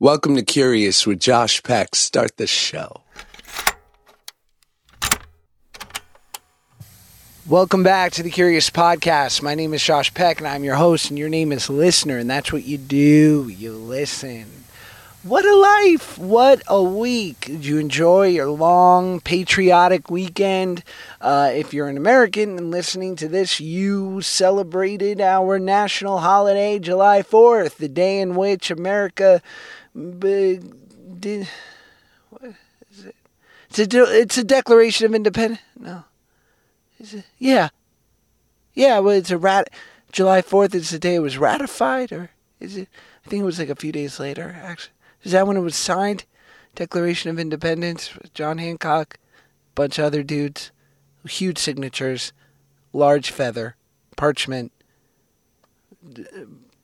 Welcome to Curious with Josh Peck. Start the show. Welcome back to the Curious Podcast. My name is Josh Peck, and I'm your host, and your name is Listener, and that's what you do. You listen. What a life! What a week! Did you enjoy your long patriotic weekend? Uh, if you're an American and listening to this, you celebrated our national holiday, July 4th, the day in which America b- did. What is it? It's a, de- it's a Declaration of Independence. No. Is it? Yeah. Yeah, well, it's a rat. July 4th is the day it was ratified, or is it? I think it was like a few days later, actually. Is that when it was signed? Declaration of Independence, with John Hancock, bunch of other dudes, huge signatures, large feather, parchment.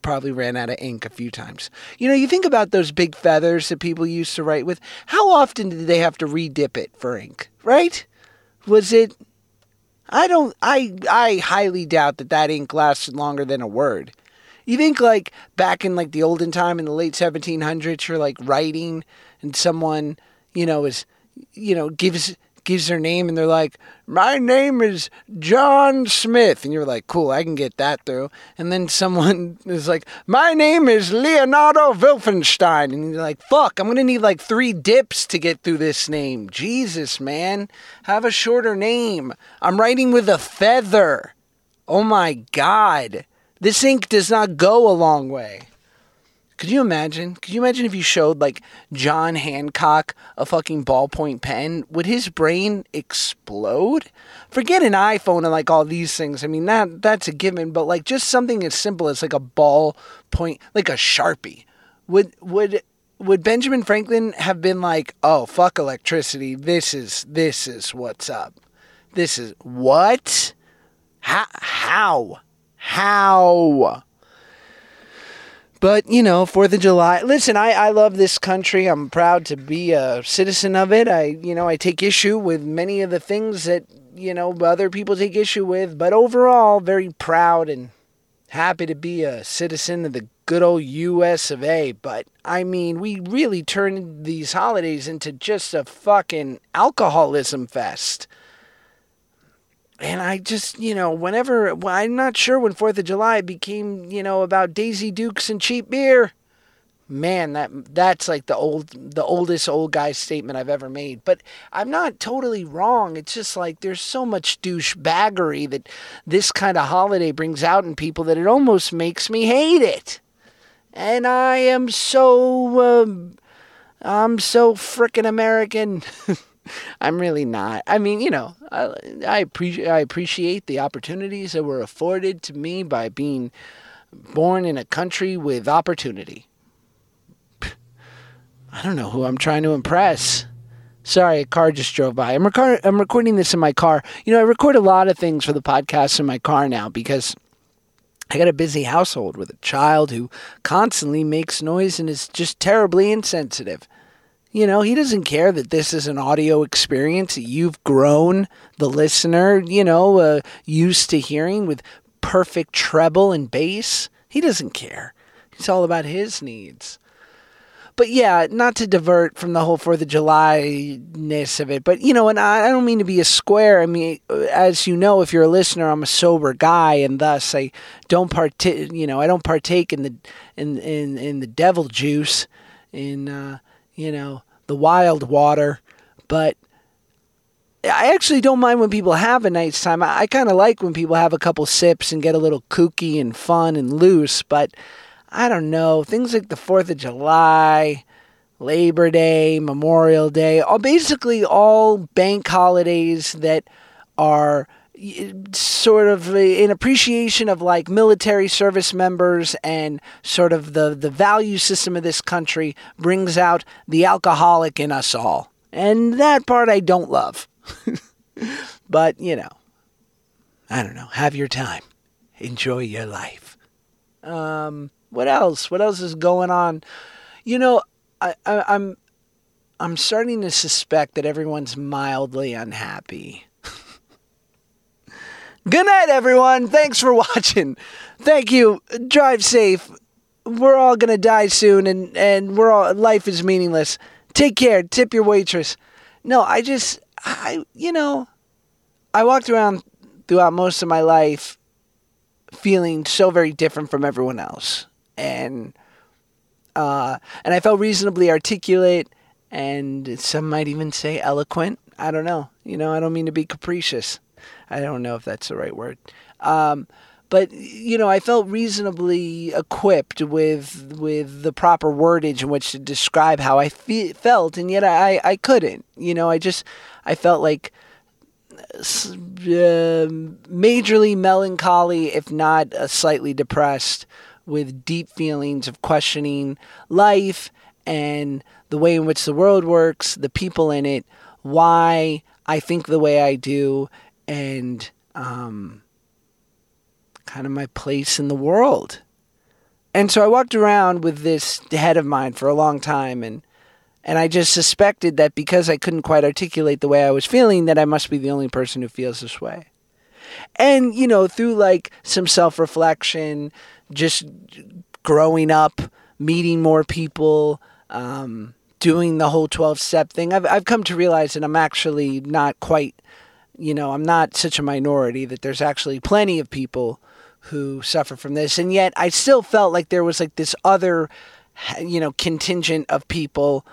Probably ran out of ink a few times. You know, you think about those big feathers that people used to write with. How often did they have to redip it for ink? Right? Was it? I don't. I I highly doubt that that ink lasted longer than a word. You think like back in like the olden time in the late 1700s, you're like writing and someone, you know, is, you know, gives gives their name and they're like, my name is John Smith. And you're like, cool, I can get that through. And then someone is like, my name is Leonardo Wilfenstein. And you're like, fuck, I'm going to need like three dips to get through this name. Jesus, man. Have a shorter name. I'm writing with a feather. Oh my God. This ink does not go a long way. Could you imagine? Could you imagine if you showed like John Hancock a fucking ballpoint pen? Would his brain explode? Forget an iPhone and like all these things. I mean that that's a given, but like just something as simple as like a ballpoint, like a Sharpie. Would would would Benjamin Franklin have been like, "Oh, fuck electricity. This is this is what's up. This is what? How how how?" But, you know, 4th of July. Listen, I, I love this country. I'm proud to be a citizen of it. I, you know, I take issue with many of the things that, you know, other people take issue with. But overall, very proud and happy to be a citizen of the good old US of A. But, I mean, we really turned these holidays into just a fucking alcoholism fest. And I just, you know, whenever, well, I'm not sure when 4th of July became, you know, about Daisy Dukes and cheap beer. Man, that that's like the old the oldest old guy statement I've ever made. But I'm not totally wrong. It's just like there's so much douchebaggery that this kind of holiday brings out in people that it almost makes me hate it. And I am so um, I'm so frickin' American. I'm really not. I mean, you know, I, I appreciate I appreciate the opportunities that were afforded to me by being born in a country with opportunity. I don't know who I'm trying to impress. Sorry, a car just drove by. I'm, I'm recording this in my car. You know, I record a lot of things for the podcast in my car now because I got a busy household with a child who constantly makes noise and is just terribly insensitive. You know, he doesn't care that this is an audio experience you've grown, the listener, you know, uh, used to hearing with perfect treble and bass. He doesn't care. It's all about his needs. But yeah, not to divert from the whole Fourth of July ness of it, but you know, and I, I don't mean to be a square. I mean, as you know, if you're a listener, I'm a sober guy, and thus I don't partake. You know, I don't partake in the in in in the devil juice, in uh, you know the wild water, but I actually don't mind when people have a nice time. I, I kind of like when people have a couple sips and get a little kooky and fun and loose, but I don't know. Things like the 4th of July, Labor Day, Memorial Day, all basically all bank holidays that are sort of in appreciation of like military service members and sort of the, the value system of this country brings out the alcoholic in us all. And that part I don't love. but, you know, I don't know. Have your time. Enjoy your life. Um, what else? What else is going on? You know, I, I, I'm I'm starting to suspect that everyone's mildly unhappy. Good night, everyone. Thanks for watching. Thank you. Drive safe. we're all gonna die soon, and and we're all life is meaningless. Take care. Tip your waitress. No, I just I you know, I walked around throughout most of my life feeling so very different from everyone else, and uh, and I felt reasonably articulate, and some might even say eloquent. I don't know. You know, I don't mean to be capricious. I don't know if that's the right word. Um, but you know, I felt reasonably equipped with with the proper wordage in which to describe how I fe- felt, and yet I I couldn't. You know, I just I felt like uh, majorly melancholy, if not uh, slightly depressed, with deep feelings of questioning life and the way in which the world works, the people in it, why I think the way I do, and um, kind of my place in the world. And so I walked around with this head of mine for a long time and and I just suspected that because I couldn't quite articulate the way I was feeling that I must be the only person who feels this way. And you know, through like some self-reflection, just growing up, meeting more people, um, doing the whole 12 step thing, I've, I've come to realize that I'm actually not quite, you know, I'm not such a minority, that there's actually plenty of people who suffer from this. And yet I still felt like there was like this other, you know, contingent of people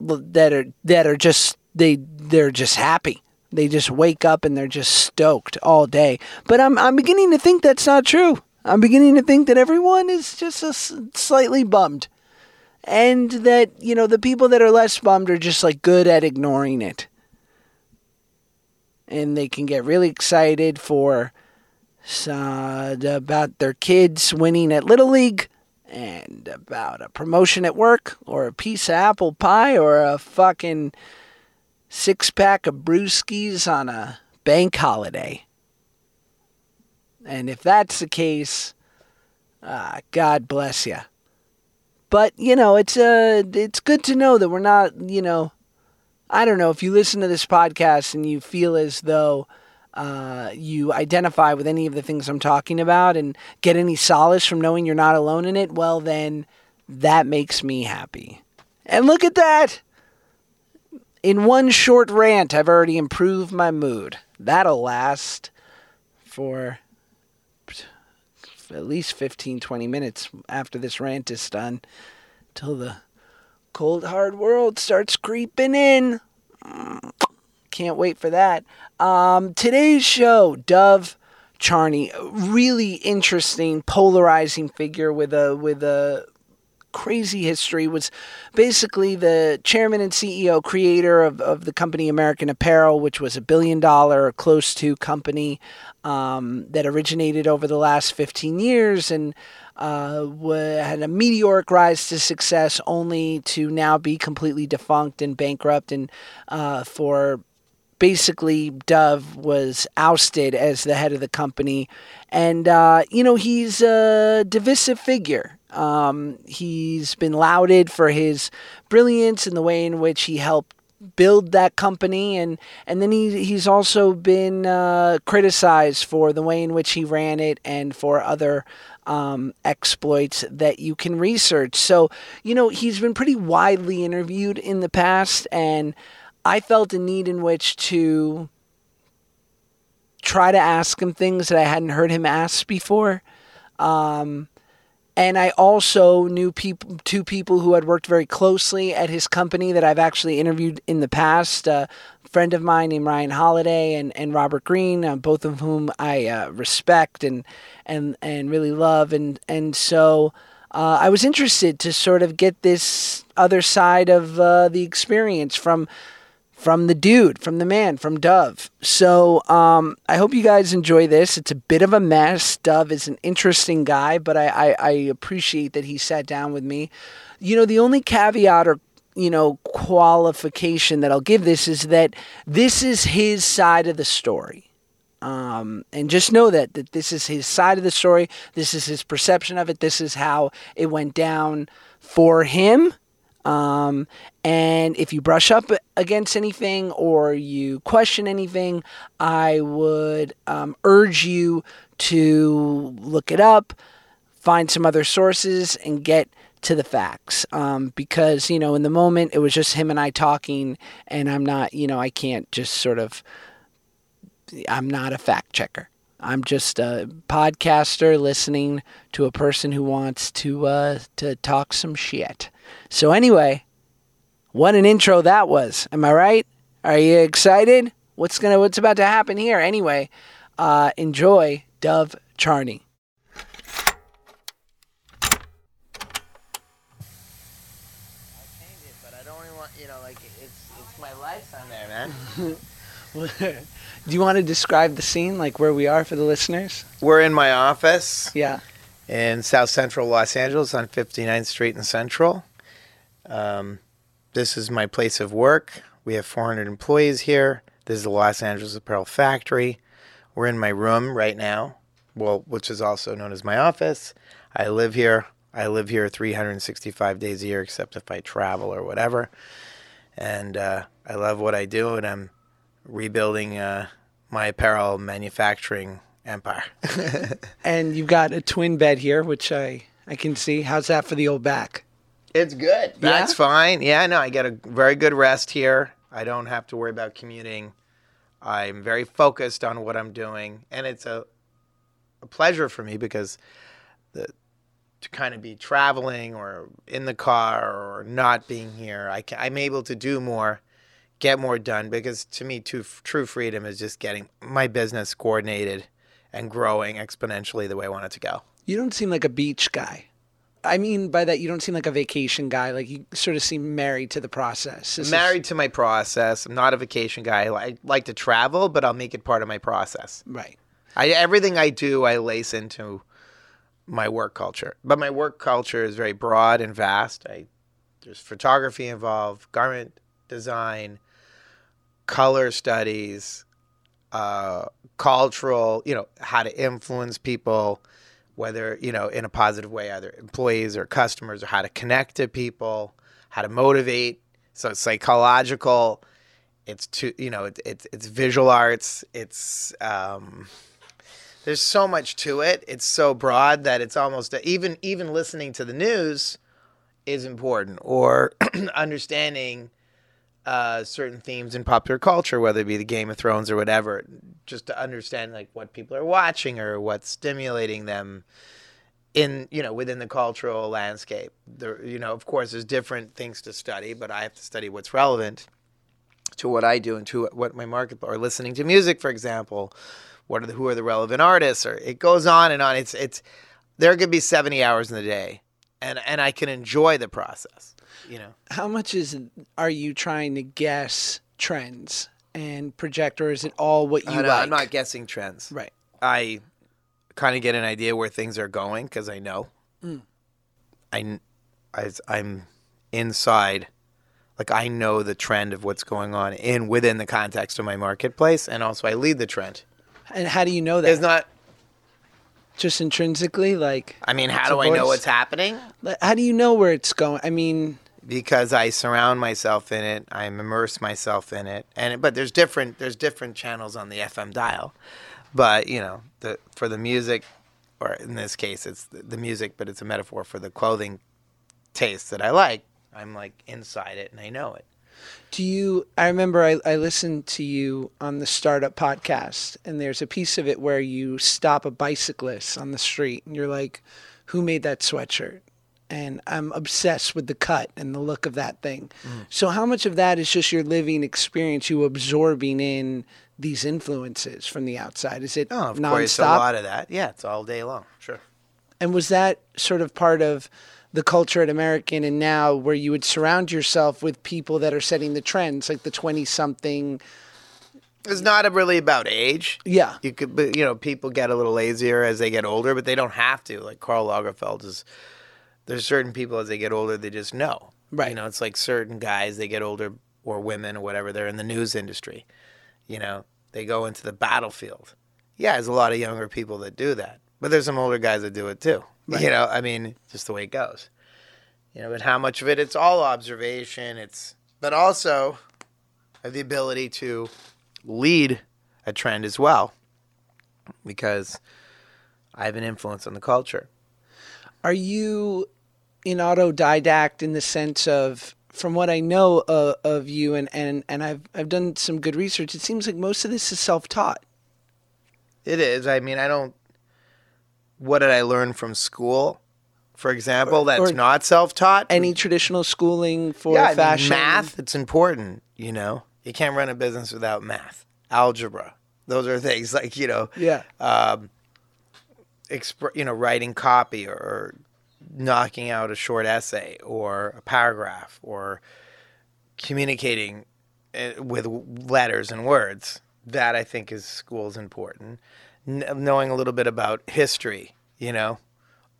that are, that are just, they, they're just happy. They just wake up and they're just stoked all day. But I'm, I'm beginning to think that's not true. I'm beginning to think that everyone is just a slightly bummed. And that, you know, the people that are less bummed are just like good at ignoring it. And they can get really excited for uh, about their kids winning at Little League and about a promotion at work or a piece of apple pie or a fucking six pack of brewskis on a bank holiday. And if that's the case, uh, God bless you. But you know, it's uh, it's good to know that we're not, you know, I don't know if you listen to this podcast and you feel as though uh, you identify with any of the things I'm talking about and get any solace from knowing you're not alone in it, well, then that makes me happy. And look at that! In one short rant, I've already improved my mood. That'll last for at least 15, 20 minutes after this rant is done till the cold, hard world starts creeping in. Can't wait for that. Um, today's show, Dov Charney, really interesting, polarizing figure with a with a crazy history. Was basically the chairman and CEO, creator of, of the company American Apparel, which was a billion dollar, close to company um, that originated over the last 15 years and uh, had a meteoric rise to success, only to now be completely defunct and bankrupt, and uh, for basically Dov was ousted as the head of the company. And, uh, you know, he's a divisive figure. Um, he's been lauded for his brilliance and the way in which he helped build that company and and then he he's also been uh, criticized for the way in which he ran it and for other um, exploits that you can research so you know he's been pretty widely interviewed in the past and I felt a need in which to try to ask him things that I hadn't heard him ask before. Um, and I also knew people, two people who had worked very closely at his company that I've actually interviewed in the past. Uh, friend of mine named Ryan Holiday and, and Robert Greene, uh, both of whom I uh, respect and and and really love. And and so uh, I was interested to sort of get this other side of uh, the experience from from the dude, from the man, from Dov. So um, I hope you guys enjoy this. It's a bit of a mess. Dov is an interesting guy, but I, I, I appreciate that he sat down with me. You know, the only caveat or you know qualification that I'll give this is that this is his side of the story. Um, and just know that that this is his side of the story. This is his perception of it. This is how it went down for him. Um, and if you brush up against anything or you question anything, I would um, urge you to look it up, find some other sources and get to the facts. Um, because, you know, in the moment it was just him and I talking, and I'm not, you know, I can't just sort of, I'm not a fact checker. I'm just a podcaster listening to a person who wants to uh, to talk some shit. So anyway, what an intro that was. Am I right? Are you excited? What's gonna What's about to happen here? Anyway, uh, enjoy Dov Charney. but I don't really want, you know, like it's it's my life on there, man. Do you want to describe the scene, like where we are for the listeners? We're in my office Yeah. in South Central Los Angeles on 59th Street and Central. Um, this is my place of work. We have 400 employees here. This is the Los Angeles Apparel Factory. We're in my room right now, well, which is also known as my office. I live here. I live here 365 days a year, except if I travel or whatever. And uh, I love what I do, and I'm rebuilding uh, my apparel manufacturing empire. And you've got a twin bed here, which I I can see. How's that for the old back? It's good. That's fine. Yeah, no, I get a very good rest here. I don't have to worry about commuting. I'm very focused on what I'm doing, and it's a, a pleasure for me because the to kind of be traveling or in the car or not being here, I can, I'm able to do more, get more done. Because to me, true, true freedom is just getting my business coordinated and growing exponentially the way I want it to go. You don't seem like a beach guy. I mean by that you don't seem like a vacation guy. Like you sort of seem married to the process. This is- married to my process. I'm not a vacation guy. I like to travel, but I'll make it part of my process. right. I, everything I do, I lace into my work culture. But my work culture is very broad and vast. I, there's photography involved, garment design, color studies, uh, cultural, you know, how to influence people, whether, you know, in a positive way, either employees or customers, or how to connect to people, how to motivate. So it's psychological. It's to you know it, it's it's visual arts. It's um, there's so much to it. It's so broad that it's almost even even listening to the news is important or understanding uh, certain themes in popular culture, whether it be the Game of Thrones or whatever, just to understand like what people are watching or what's stimulating them in you know within the cultural landscape. There, you know, of course, there's different things to study, but I have to study what's relevant to what I do and to what my market or listening to music, for example. What are the who are the relevant artists? Or it goes on and on. It's it's there could be 70 hours in the day, and and I can enjoy the process. You know. How much is are you trying to guess trends and project, or is it all what you I know, like? I'm not guessing trends. right. I kind of get an idea where things are going because I know. Mm. I, I, I'm inside, like I know the trend of what's going on in within the context of my marketplace, and also I lead the trend. And how do you know that? It's not. Just intrinsically, like I mean, how do I know voice. what's happening? like, how do you know where it's going? I mean, Because I surround myself in it, I immerse myself in it, and but there's different there's different channels on the FM dial, but you know the for the music, or in this case it's the, the music, but it's a metaphor for the clothing taste that I like. I'm like inside it and I know it. Do you? I remember I, I listened to you on the startup podcast, and there's a piece of it where you stop a bicyclist on the street, and you're like, "Who made that sweatshirt?" And I'm obsessed with the cut and the look of that thing. Mm. So, how much of that is just your living experience, you absorbing in these influences from the outside? Is it Oh, of nonstop? course, a lot of that. Yeah, it's all day long. Sure. And was that sort of part of the culture at American and now where you would surround yourself with people that are setting the trends, like the 20 something? It's not really about age. Yeah. You could, you know, people get a little lazier as they get older, but they don't have to. Like Karl Lagerfeld is. There's certain people as they get older, they just know. Right. You know, it's like certain guys they get older or women or whatever. They're in the news industry. You know, they go into the battlefield. Yeah, there's a lot of younger people that do that, but there's some older guys that do it too. You know, I mean, just the way it goes. You know, but how much of it? It's all observation. It's but also have the ability to lead a trend as well because I have an influence on the culture. Are you an autodidact in the sense of, from what I know uh, of you, and, and, and I've, I've done some good research, it seems like most of this is self taught. It is. I mean, I don't. What did I learn from school? For example, that's or not self-taught. Any traditional schooling for yeah, I mean, fashion? math. It's important. You know, you can't run a business without math, algebra. Those are things like you know, Yeah. um, expr- you know, writing copy or, or knocking out a short essay or a paragraph or communicating uh, with letters and words. That I think is school's important. N- knowing a little bit about history, you know,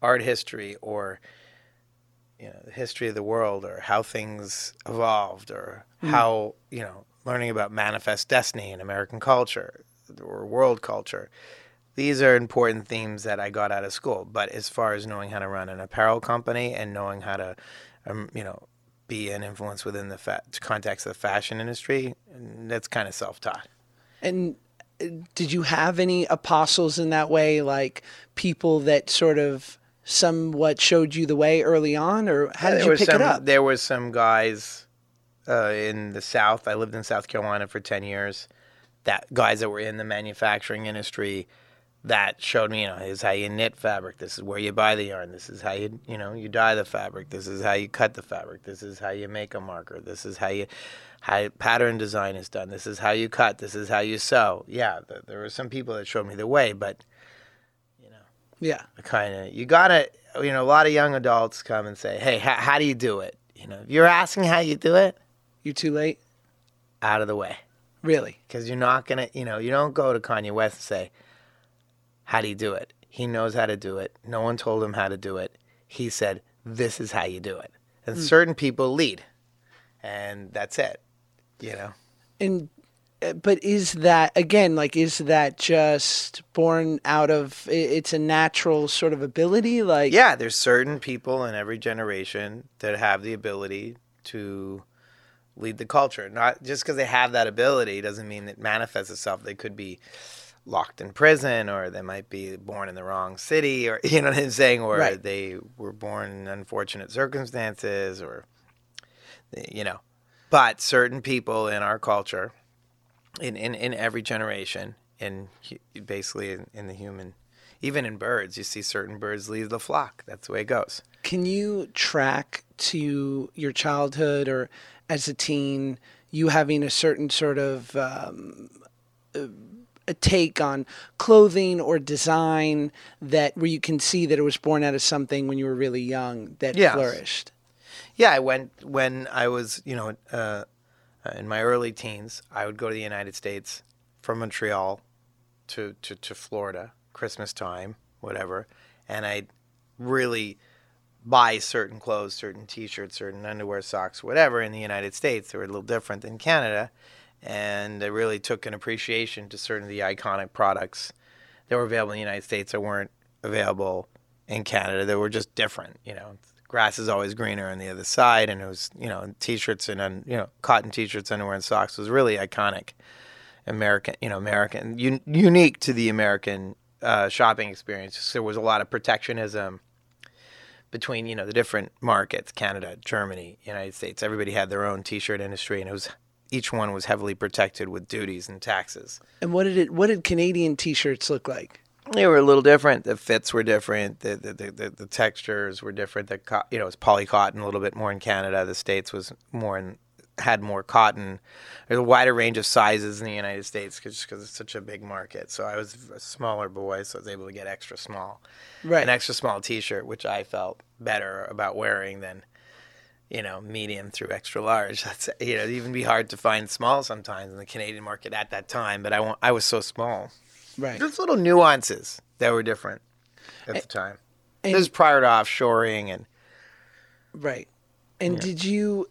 art history or you know the history of the world or how things evolved or how you know learning about manifest destiny in American culture or world culture. These are important themes that I got out of school. But as far as knowing how to run an apparel company and knowing how to, um, you know, be an influence within the fa- context of the fashion industry, that's kind of self-taught. And did you have any apostles in that way, like people that sort of somewhat showed you the way early on, or how did there you pick some, it up? There were some guys uh, in the South. I lived in South Carolina for ten years. That guys that were in the manufacturing industry that showed me, you know, is how you knit fabric. This is where you buy the yarn. This is how you, you know, you dye the fabric. This is how you cut the fabric. This is how you make a marker. This is how you, how pattern design is done. This is how you cut. This is how you sew. Yeah, th- there were some people that showed me the way, but you know, yeah. kind of you gotta you know a lot of young adults come and say hey how, how do you do it you know if you're asking how you do it you're too late? out of the way Really? because you're not gonna you know you don't go to kanye west and say how do you do it he knows how to do it no one told him how to do it he said this is how you do it and hmm. certain people lead and that's it you know. And uh, but is that again like is that just born out of it's a natural sort of ability like yeah there's certain people in every generation that have the ability to lead the culture. Not just because they have that ability doesn't mean it manifests itself. They could be locked in prison or they might be born in the wrong city or you know what i'm saying? Or Right. they were born in unfortunate circumstances or you know but certain people in our culture in, in, in every generation in hu- basically in, in the human even in birds you see certain birds leave the flock that's the way it goes Can you track to your childhood or as a teen, you having a certain sort of um, a take on clothing or design that where you can see that it was born out of something when you were really young that Yes. flourished? Yeah, I went when I was, you know, uh, in my early teens. I would go to the United States from Montreal to, to, to Florida, Christmas time, whatever, and I'd really buy certain clothes, certain T-shirts, certain underwear, socks, whatever in the United States. They were a little different than Canada, and I really took an appreciation to certain of the iconic products that were available in the United States that weren't available in Canada. They were just different, you know. Grass is always greener on the other side, and it was, you know, t-shirts and, you know, cotton t-shirts, underwear, and socks was really iconic, American, you know, American, un- unique to the American uh, shopping experience. There was a lot of protectionism between, you know, the different markets, Canada, Germany, United States. Everybody had their own t-shirt industry, and it was each one was heavily protected with duties and taxes. And what did it what did Canadian t-shirts look like? They were a little different. The fits were different. The the, the, the, the textures were different. The co- you know it was poly cotton a little bit more in Canada. The states was more in had more cotton. There's a wider range of sizes in the United States cause, just because it's such a big market. So I was a smaller boy, so I was able to get extra small, Right. an extra small T-shirt, which I felt better about wearing than you know medium through extra large. That's you know it'd even be hard to find small sometimes in the Canadian market at that time. But I I was so small. Right. There's little nuances that were different at the time. and- this is prior to offshoring and Right. And did you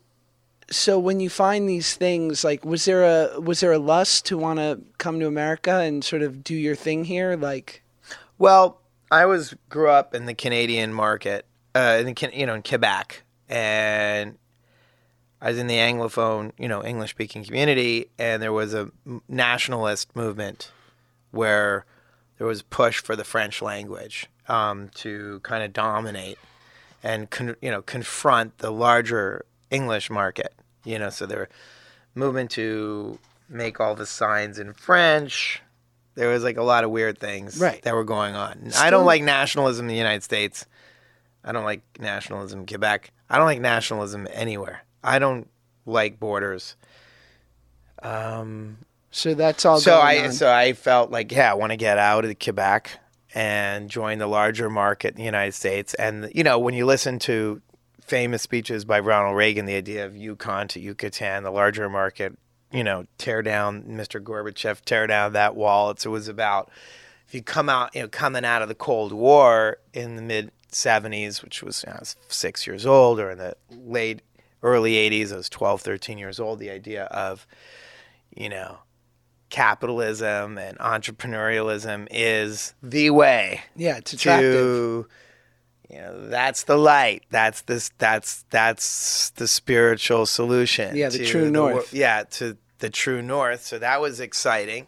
so when you find these things like was there a was there a lust to want to come to America and sort of do your thing here like well, I was grew up in the Canadian market, uh, in the, you know in Quebec, and I was in the anglophone, you know, English speaking community, and there was a nationalist movement where there was push for the French language um, to kind of dominate and con- you know confront the larger English market. You know, so they were moving to make all the signs in French. There was like a lot of weird things Right. that were going on. I don't like nationalism in the United States. I don't like nationalism in Quebec. I don't like nationalism anywhere. I don't like borders. Um, So that's all. so I on. so I felt like yeah, I want to get out of Quebec and join the larger market in the United States. And you know, when you listen to famous speeches by Ronald Reagan, the idea of Yukon to Yucatan, the larger market, you know, tear down Mr. Gorbachev, tear down that wall. It's, it was about if you come out, you know, coming out of the Cold War in the mid 70s, which was you know, I was six years old, or in the late early 80s, I was 12, 13 years old. The idea of, you know, capitalism and entrepreneurialism is the way yeah, it's attractive. to you know that's the light that's this that's that's the spiritual solution Yeah, the true wor- north. yeah to the true north so that was exciting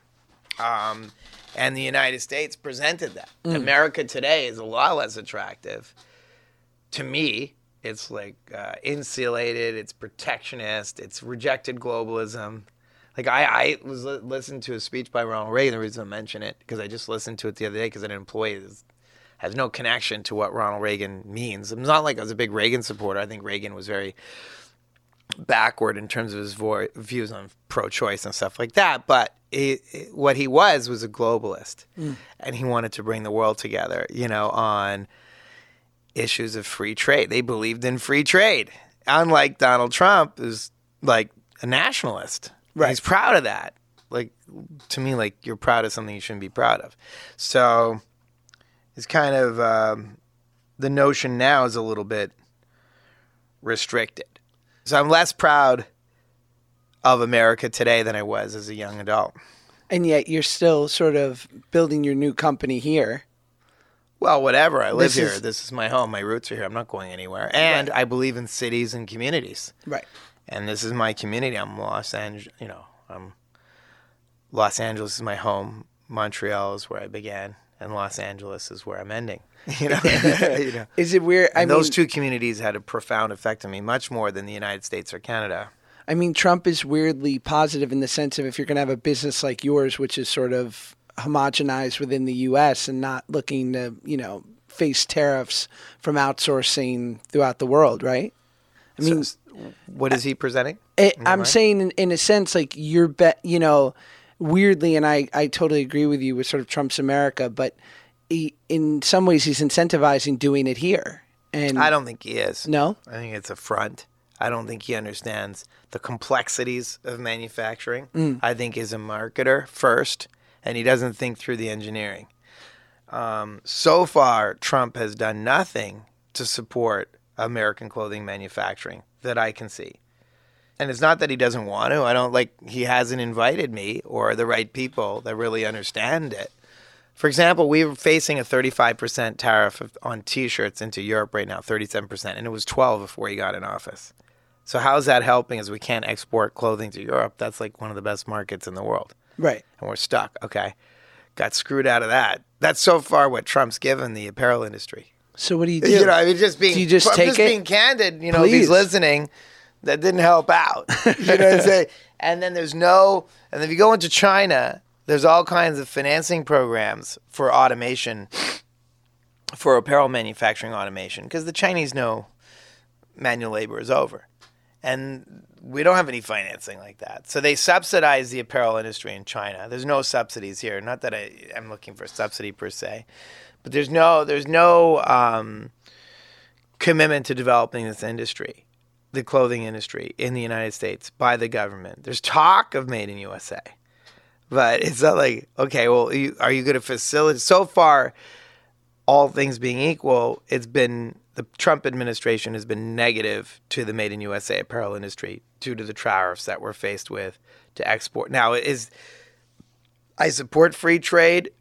um, and the united states presented that Mm. america today is a lot less attractive to me it's like uh, insulated it's protectionist it's rejected globalism like I, I was li- listening to a speech by Ronald Reagan. The reason I mention it because I just listened to it the other day because an employee is, has no connection to what Ronald Reagan means. It's not like I was a big Reagan supporter. I think Reagan was very backward in terms of his vo- views on pro-choice and stuff like that. But what he was was a globalist, hmm. and he wanted to bring the world together. You know, on issues of free trade. They believed in free trade, unlike Donald Trump, who's like a nationalist. Right. He's proud of that. Like to me, like you're proud of something you shouldn't be proud of. So it's kind of um, the notion now is a little bit restricted. So I'm less proud of America today than I was as a young adult. and yet you're still sort of building your new company here. Well, whatever. I live This here. is- This is my home. My roots are here. I'm not going anywhere. And I believe in cities and communities. Right. And this is my community. I'm Los Angeles. You know, I'm Los Angeles is my home. Montreal is where I began, and Los Angeles is where I'm ending. You know, you know. Is it weird? I mean, those two communities had a profound effect on me, much more than the United States or Canada. I mean, Trump is weirdly positive in the sense of if you're going to have a business like yours, which is sort of homogenized within the U.S. and not looking to, you know, face tariffs from outsourcing throughout the world, right? I mean, So, what is he presenting? it, I'm mind? saying in, in a sense, like you're bet, you know, weirdly, and I, I totally agree with you with sort of Trump's America, but he, in some ways he's incentivizing doing it here. And I don't think he is. no, I think it's a front. I don't think he understands the complexities of manufacturing. Mm. I think he's a marketer first, and he doesn't think through the engineering. Um, so far, Trump has done nothing to support American clothing manufacturing that I can see. And it's not that he doesn't want to. I don't like he hasn't invited me or the right people that really understand it. For example, we were facing a 35% tariff of- on t-shirts into Europe right now, 37%, and it was 12 before he got in office. So how's that helping as we can't export clothing to Europe? That's like one of the best markets in the world. right. And we're stuck. Okay. Got screwed out of that. That's so far what Trump's given the apparel industry. So what do you do? You know, I mean, just being, Do you just I'm take just it? being candid. You know, if he's listening, that didn't help out. You know what I'm saying? And then there's no, and if you go into China, there's all kinds of financing programs for automation, for apparel manufacturing automation, because the Chinese know manual labor is over. And we don't have any financing like that. So they subsidize the apparel industry in China. There's no subsidies here. Not that I, I'm looking for subsidy per se, but there's no there's no um, commitment to developing this industry, the clothing industry in the United States by the government. There's talk of made in USA, but it's not like okay, well, you, are you going to facilitate? So far, all things being equal, it's been the Trump administration has been negative to the made in USA apparel industry due to the tariffs that we're faced with to export. Now, is I support free trade,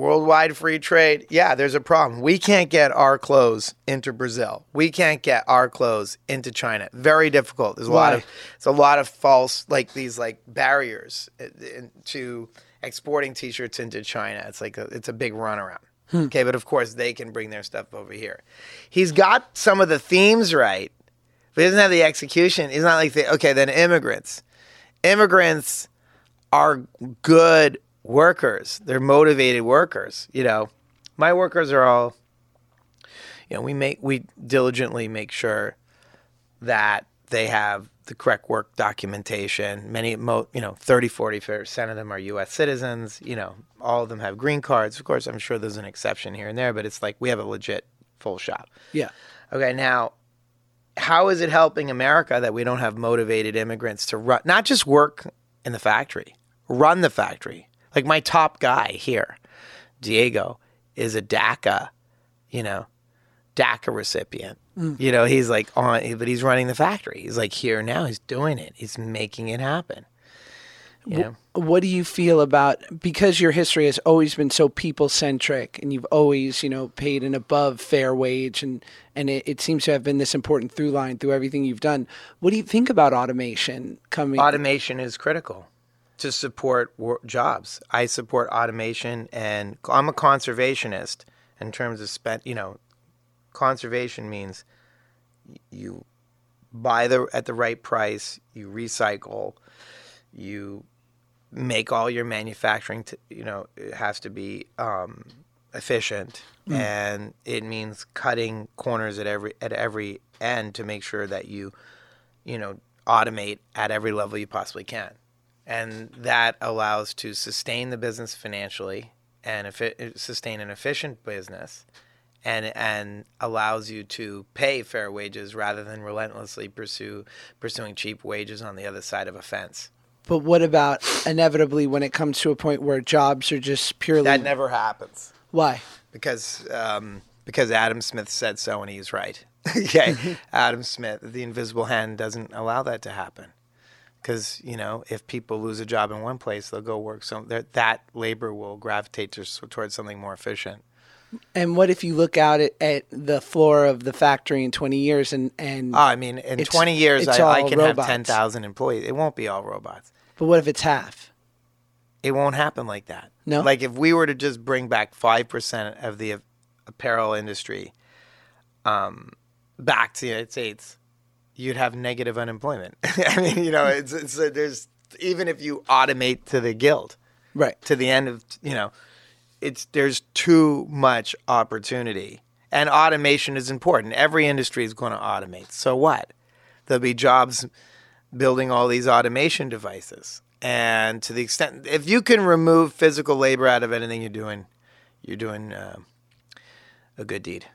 worldwide free trade. Yeah, there's a problem. We can't get our clothes into Brazil. We can't get our clothes into China. Very difficult. There's a lot of it's a lot of false like these like barriers uh, to exporting T-shirts into China. It's like a, it's a big runaround. Okay, but of course they can bring their stuff over here. He's got some of the themes right, but he doesn't have the execution. He's not like the okay. Then immigrants, immigrants are good workers. They're motivated workers. You know, my workers are all. You know, we make we diligently make sure that they have the correct work documentation. Many, mo, you know, 30, 40 percent of them are U.S. citizens. You know, all of them have green cards. Of course, I'm sure there's an exception here and there, but it's like we have a legit full shop. Yeah. Okay, now, how is it helping America that we don't have motivated immigrants to run, not just work in the factory, run the factory? Like my top guy here, Diego, is a DACA, you know, DACA recipient. Mm. You know, he's like on, but he's running the factory. He's like here now. He's doing it. He's making it happen. You know? What do you feel about because your history has always been so people centric and you've always, you know, paid an above fair wage and and it, it seems to have been this important through line through everything you've done. What do you think about automation coming automation is critical to support jobs. I support automation, and I'm a conservationist in terms of spent. You know, conservation means you buy the at the right price, you recycle, you make all your manufacturing. To, you know, it has to be um, efficient, and it means cutting corners at every at every end to make sure that you, you know, automate at every level you possibly can and that allows to sustain the business financially and if it sustain an efficient business and and allows you to pay fair wages rather than relentlessly pursue pursuing cheap wages on the other side of a fence. But what about inevitably when it comes to a point where jobs are just purely That never happens why? because um, because Adam Smith said so and he's right. okay, Adam Smith, the invisible hand doesn't allow that to happen. Because you know, if people lose a job in one place, they'll go work some. That that labor will gravitate to, towards something more efficient. And what if you look out at, at the floor of the factory in 20 years and and Oh, I mean, in 20 years, I, I can robots. have 10,000 employees. It won't be all robots. but what if it's half? It won't happen like that. No? Like if we were to just bring back 5% of the apparel industry um, back to the United States, you'd have negative unemployment. I mean, you know, it's, it's uh, there's even if you automate to the guild, Right. to the end of you know it's there's too much opportunity. And automation is important. Every industry is going to automate. So what? There'll be jobs building all these automation devices. And to the extent if you can remove physical labor out of anything you're doing you're doing uh, a good deed.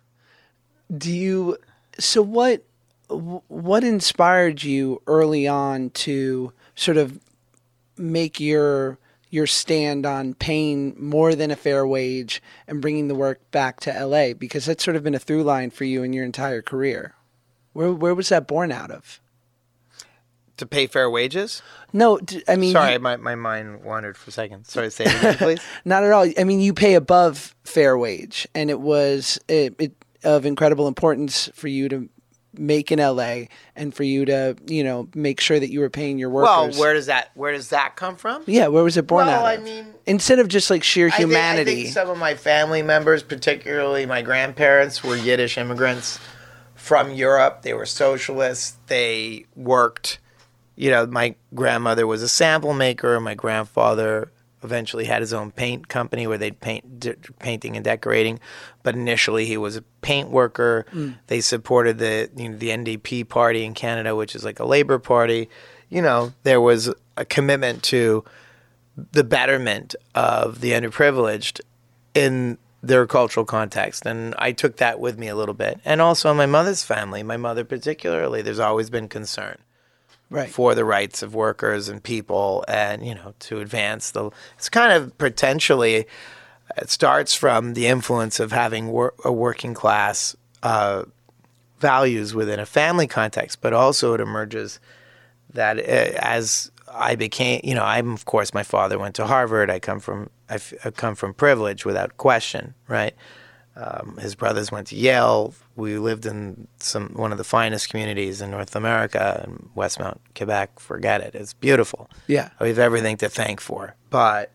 Do you so what wh- what inspired you early on to sort of make your your stand on paying more than a fair wage and bringing the work back to LA because that's sort of been a through line for you in your entire career. Where where was that born out of? to pay fair wages No, I mean sorry you- my, my mind wandered for a second sorry to say it again please Not at all. I mean, you pay above fair wage, and it was it, it of incredible importance for you to make in LA and for you to you know make sure that you were paying your workers. well workers. where does that where does that come from yeah, where was it born Well, out I of? mean- instead of just like sheer I think- humanity. I think, some of my family members, particularly my grandparents, were Yiddish immigrants from Europe. They were socialists. They worked. You know, my grandmother was a sample maker. My grandfather eventually had his own paint company where they'd paint d- painting and decorating. But initially, he was a paint worker. Mm. They supported the you know, the NDP party in Canada, which is like a labor party. You know, there was a commitment to the betterment of the underprivileged in their cultural context. And I took that with me a little bit. And also in my mother's family, my mother particularly, there's always been concern right. for the rights of workers and people and, you know, to advance the. It's kind of potentially, it starts from the influence of having wor- a working class uh, values within a family context, but also it emerges that uh, as I became, you know, I'm of course my father went to Harvard. I come from I, f- I come from privilege without question, right? Um, his brothers went to Yale. We lived in some one of the finest communities in North America, in Westmount, Quebec. Forget it; it's beautiful. Yeah. we have everything to thank for. But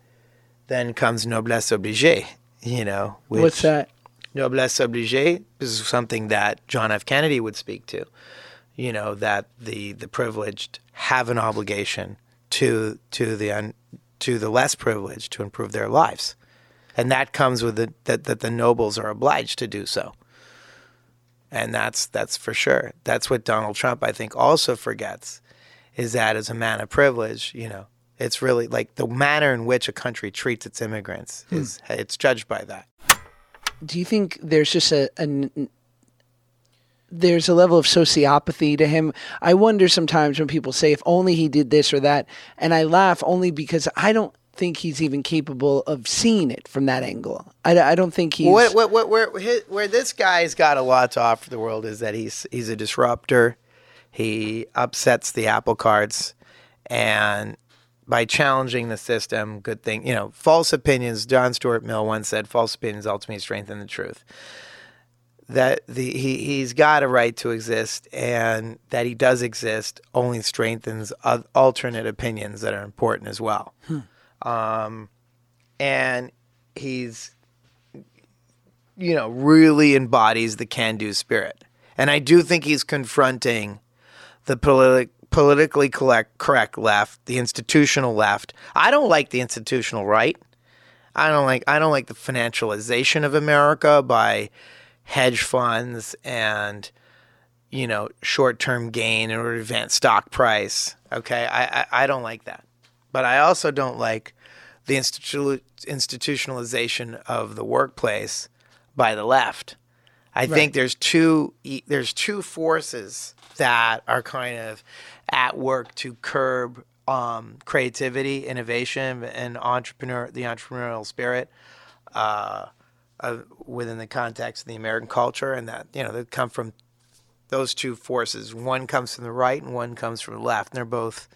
then comes noblesse obligée. You know, which, What's that? Noblesse obligée is something that John F. Kennedy would speak to. You know that the the privileged have an obligation to to the un, to the less privileged to improve their lives, and that comes with the, that that the nobles are obliged to do so. And that's that's for sure. That's what Donald Trump I think also forgets, is that as a man of privilege, you know, it's really like the manner in which a country treats its immigrants hmm. is it's judged by that. Do you think there's just a, a there's a level of sociopathy to him? I wonder sometimes when people say if only he did this or that, and I laugh only because I don't think he's even capable of seeing it from that angle. I, I don't think he's. What, what, what, where, where, where this guy's got a lot to offer the world is that he's he's a disruptor. He upsets the apple carts, and by challenging the system, good thing. You know, false opinions. John Stuart Mill once said, "False opinions ultimately strengthen the truth." That the he he's got a right to exist, and that he does exist only strengthens alternate opinions that are important as well. Um, and he's you know, really embodies the can do spirit. And I do think he's confronting the politi- politically correct, correct left, the institutional left. I don't like the institutional right. I don't like I don't like the financialization of America by hedge funds and you know short-term gain in order to advance stock price. Okay, I, I, I don't like that, but I also don't like the institu- institutionalization of the workplace by the left. I think there's two there's two forces that are kind of at work to curb um, creativity, innovation, and entrepreneur the entrepreneurial spirit uh, uh, within the context of the American culture, and that you know they come from those two forces. One comes from the right, and one comes from the left, and they're both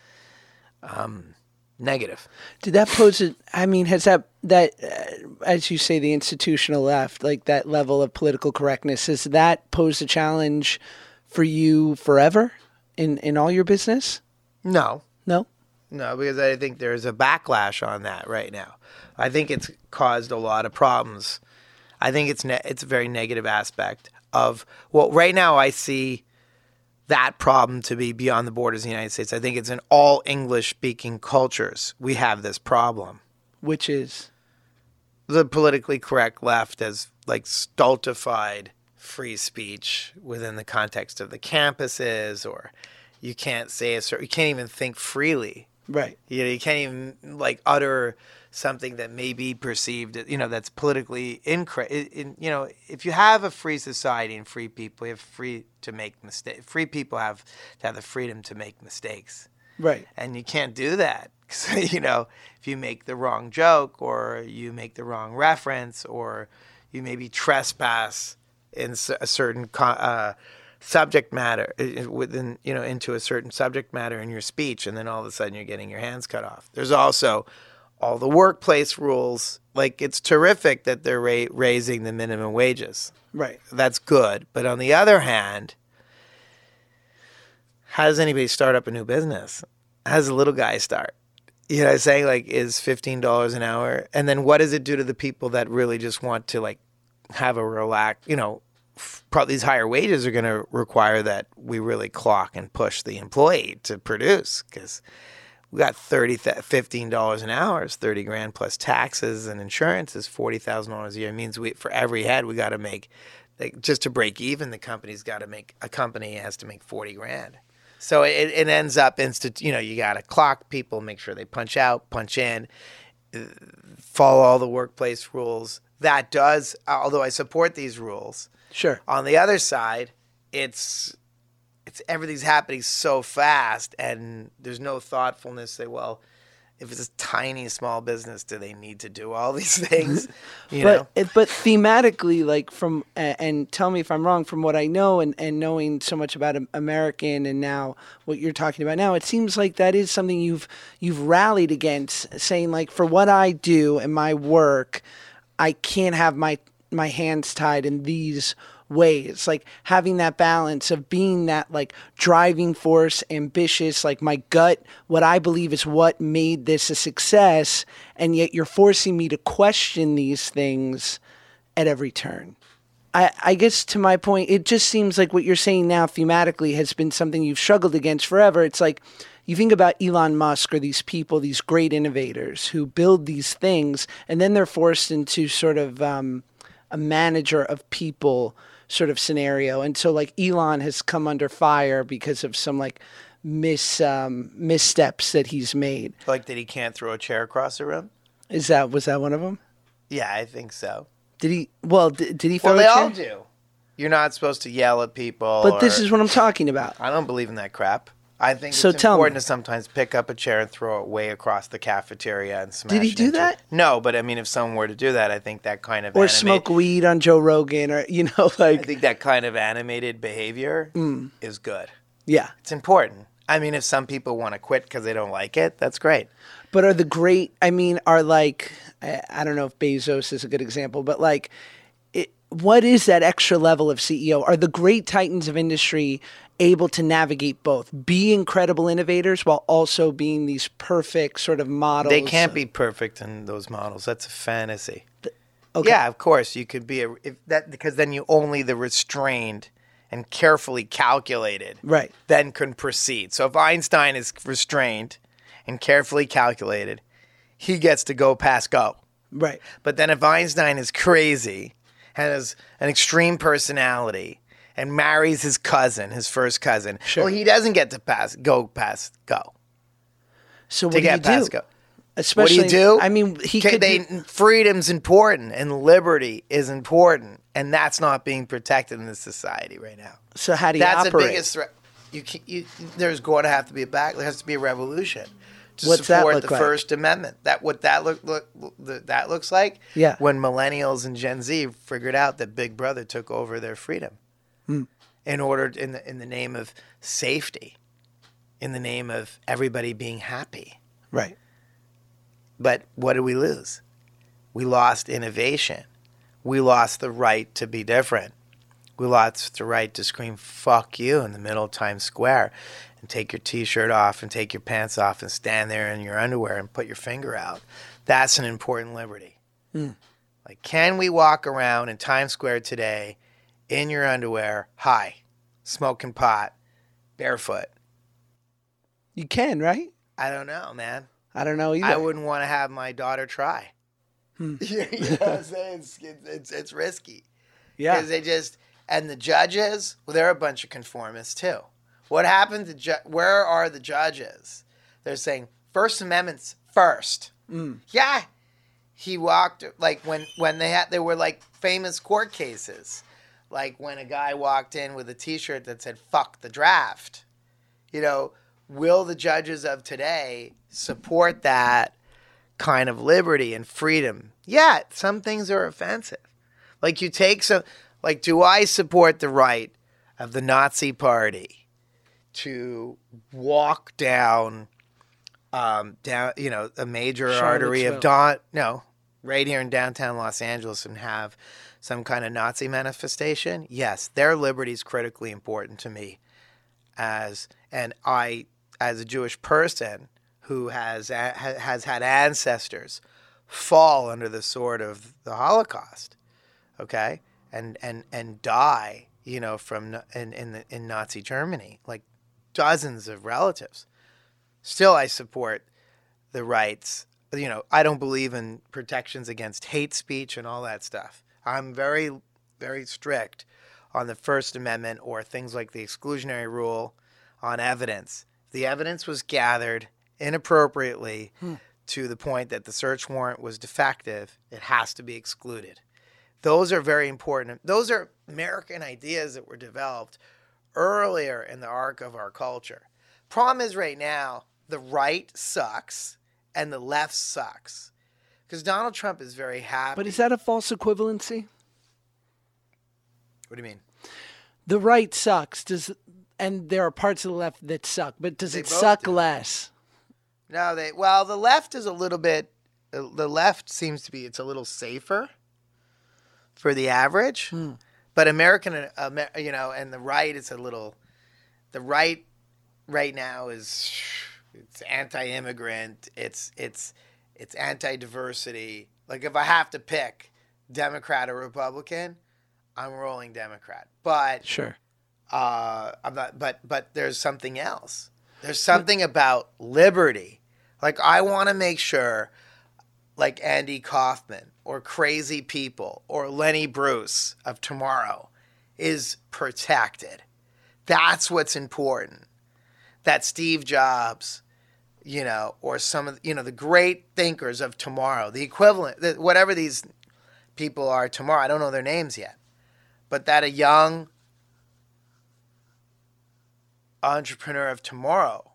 um, negative. Did that pose a? I mean, has that that uh, as you say, the institutional left, like that level of political correctness, has that posed a challenge for you forever in in all your business? No, No. No, because I think there's a backlash on that right now. I think it's caused a lot of problems. I think it's ne- it's a very negative aspect of well, right now I see that problem to be beyond the borders of the United States. I think it's in all English speaking cultures we have this problem. Which is The politically correct left has like stultified free speech within the context of the campuses, or you can't say a certain, you can't even think freely right. you know, you can't even like utter something that may be perceived, you know, that's politically incorrect. In, you know, if you have a free society and free people, you have free to make mistakes. Free people have to have the freedom to make mistakes, Right. and you can't do that. You know, if you make the wrong joke or you make the wrong reference or you maybe trespass in a certain co- uh, subject matter within you know into a certain subject matter in your speech and then all of a sudden you're getting your hands cut off. There's also all the workplace rules. Like it's terrific that they're ra- raising the minimum wages. Right. that's good. But on the other hand how does anybody start up a new business? How does a little guy start? You know what I'm saying? Like is $15 an hour? And then what does it do to the people that really just want to like have a relax you know probably these higher wages are going to require that we really clock and push the employee to produce because we got 30 th- $15 an hour is 30 grand plus taxes and insurance is $40,000 a year. It means we for every head we got to make like, just to break even the company's got to make a company has to make 40 grand. So it, it ends up instant you know you got to clock people make sure they punch out punch in uh, follow all the workplace rules. That does although i support these rules Sure. on the other side it's it's everything's happening so fast and there's no thoughtfulness say well if it's a tiny small business do they need to do all these things you but know it- but thematically, like from and tell me if I'm wrong. From what I know and and knowing so much about American and now what you're talking about now, it seems like that is something you've you've rallied against, saying like for what I do and my work, I can't have my my hands tied in these ways like having that balance of being that like driving force ambitious like my gut what i believe is what made this a success and yet you're forcing me to question these things at every turn I, I guess to my point, it just seems like what you're saying now thematically has been something you've struggled against forever. It's like you think about Elon Musk or these people, these great innovators who build these things, and then they're forced into sort of um, a manager of people sort of scenario. And so, like, Elon has come under fire because of some like mis um, missteps that he's made. Like that he can't throw a chair across the room? Is that was that one of them? Yeah, I think so. Did he? Well, did, did he throw Well, they all do. You're not supposed to yell at people. But this is what I'm talking about. I don't believe in that crap. I think So it's tell important me. to sometimes pick up a chair and throw it way across the cafeteria and smash. Did he it do that? No, but I mean, if someone were to do that, I think that kind of Or animate- smoke weed on Joe Rogan, or you know, like I think that kind of animated behavior Mm. is good. yeah. It's important. I mean, if some people want to quit because they don't like it, that's great. But are the great? I mean, are like I, I don't know if Bezos is a good example, but like, it, what is that extra level of CEO? Are the great titans of industry able to navigate both, be incredible innovators while also being these perfect sort of models? They can't be perfect in those models. That's a fantasy. Okay. Yeah, of course you could be a if that because then you only the restrained and carefully calculated Right. then can proceed. So if Einstein is restrained and carefully calculated, he gets to go past go. Right. But then if Einstein is crazy, has an extreme personality, and marries his cousin, his first cousin, Sure. well, he doesn't get to pass go past go So what to do you past do? go. Especially, what do you do? I mean, he Okay, could. they, do- freedom's important and liberty is important, and that's not being protected in this society right now. so how do you That's operate? the biggest threat. You, you there's going to have to be a back. There has to be a revolution to What's that support the like? First Amendment. That what that look, look that looks like. Yeah. When millennials and Gen Z figured out that Big Brother took over their freedom, Hmm. in order in the in the name of safety, in the name of everybody being happy. right. But what did we lose? We lost innovation. We lost the right to be different. We lost the right to scream "fuck you" in the middle of Times Square, and take your T-shirt off and take your pants off and stand there in your underwear and put your finger out. That's an important liberty. Hmm. Like, can we walk around in Times Square today in your underwear, high, smoking pot, barefoot? You can, right? I don't know, man. I don't know either. I wouldn't want to have my daughter try. Hmm. you know what I'm saying? It's, it's, it's risky. yeah. Because they just, and the judges, well, they're a bunch of conformists too. What happened to, ju- where are the judges? They're saying First Amendment's first. Mm. Yeah. He walked, like when, when they had, there were like famous court cases. Like when a guy walked in with a t shirt that said, fuck the draft. You know, will the judges of today support that kind of liberty and freedom? Yeah, some things are offensive. Like you take some, like, do I support the right of the Nazi Party to walk down, um, down, you know, a major artery of. Don, no, right here in downtown Los Angeles and have some kind of Nazi manifestation? Yes, their liberty is critically important to me as and I as a Jewish person who has ha- has had ancestors fall under the sword of the Holocaust, okay, and and and die, you know, from in in, the, in Nazi Germany, like dozens of relatives. Still, I support the rights. You know, I don't believe in protections against hate speech and all that stuff. I'm very, very strict on the First Amendment or things like the exclusionary rule on evidence. If the evidence was gathered inappropriately hmm. to the point that the search warrant was defective, it has to be excluded. Those are very important. Those are American ideas that were developed earlier in the arc of our culture. Problem is, right now, the right sucks and the left sucks. Because Donald Trump is very happy. but is that a false equivalency? what do you mean? The right sucks. Does and there are parts of the left that suck, but does They it suck do. less? No, they well, the left is a little bit. uh, The left seems to be it's a little safer for the average, But American, uh, Amer- you know, and the right is a little. The right, right now is it's anti-immigrant. It's it's it's anti-diversity. Like if I have to pick Democrat or Republican, I'm rolling Democrat. But Sure. uh, I'm not. But but there's something else. There's something about liberty. Like I want to make sure, like Andy Kaufman or Crazy People or Lenny Bruce of tomorrow, is protected. That's what's important. That Steve Jobs, you know, or some of you know the great thinkers of tomorrow, the equivalent, the, whatever these people are tomorrow. I don't know their names yet, but that a young entrepreneur of tomorrow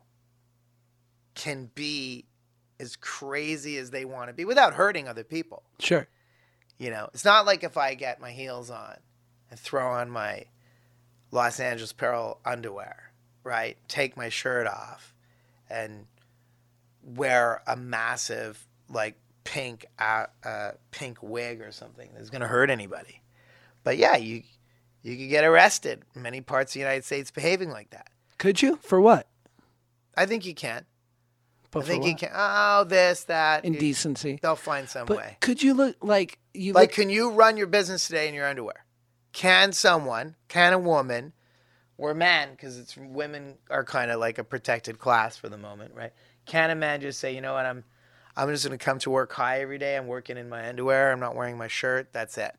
can be as crazy as they want to be without hurting other people. Sure. You know, it's not like if I get my heels on and throw on my Los Angeles Apparel underwear, right? Take my shirt off and wear a massive like pink uh, uh, pink wig or something that's going to hurt anybody. But yeah, you you could get arrested many parts of the United States behaving like that. Could you? For what? I think you can. But I think for you what? can. Oh, this, that. Indecency. They'll find some But way. could you look like you Like, look, can you run your business today in your underwear? Can someone, can a woman, or man, because it's women are kind of like a protected class for the moment, right? Can a man just say, you know what, I'm, I'm just going to come to work high every day. I'm working in my underwear. I'm not wearing my shirt. That's it.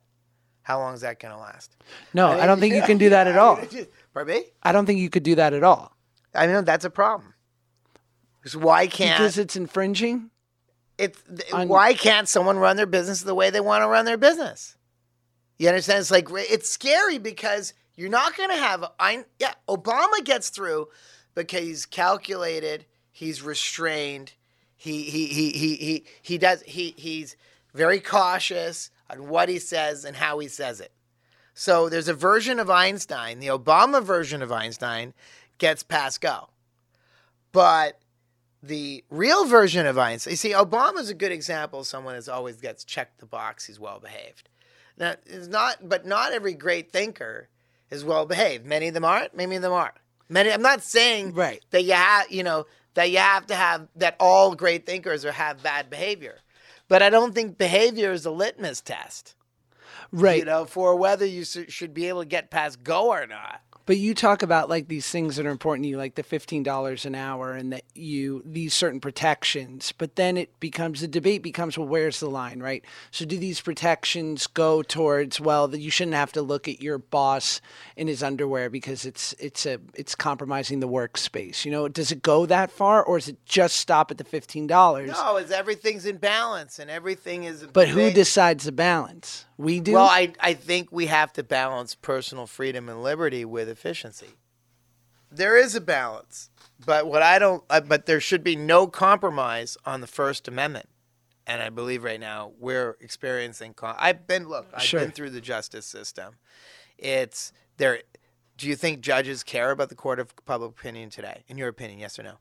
How long is that going to last? No, I don't think you can do that at all. Pardon me? I don't think you could do that at all. I mean, that's a problem. Because why can't Because it's infringing? it's On- why can't someone run their business the way they want to run their business? You understand? It's like it's scary because you're not going to have. I yeah, Obama gets through because he's calculated, he's restrained, he he he he he he does he he's very cautious on what he says and how he says it. So there's a version of Einstein, the Obama version of Einstein gets past go. But the real version of Einstein, you see, Obama's a good example of someone who always gets checked the box, he's well behaved. Now, it's not, but not every great thinker is well behaved. Many of them aren't, many of them aren't. Many, I'm not saying Right. that you have, you know, that you have to have, that all great thinkers are have bad behavior. But I don't think behavior is a litmus test, Right. you know, for whether you should be able to get past go or not. But you talk about like these things that are important to you, like the fifteen dollars an hour, and that you these certain protections. But then it becomes the debate becomes well, where's the line, right? So do these protections go towards well that you shouldn't have to look at your boss in his underwear because it's it's a it's compromising the workspace. You know, does it go that far, or is it just stop at the fifteen dollars? No, it's everything's in balance and everything is. But who they- decides the balance? We do. Well, I, I think we have to balance personal freedom and liberty with efficiency. There is a balance, but what I don't, uh, but there should be no compromise on the First Amendment. And I believe right now we're experiencing. Con- I've been look, I've Sure. been through the justice system. It's there. Do you think judges care about the court of public opinion today? In your opinion, yes or no?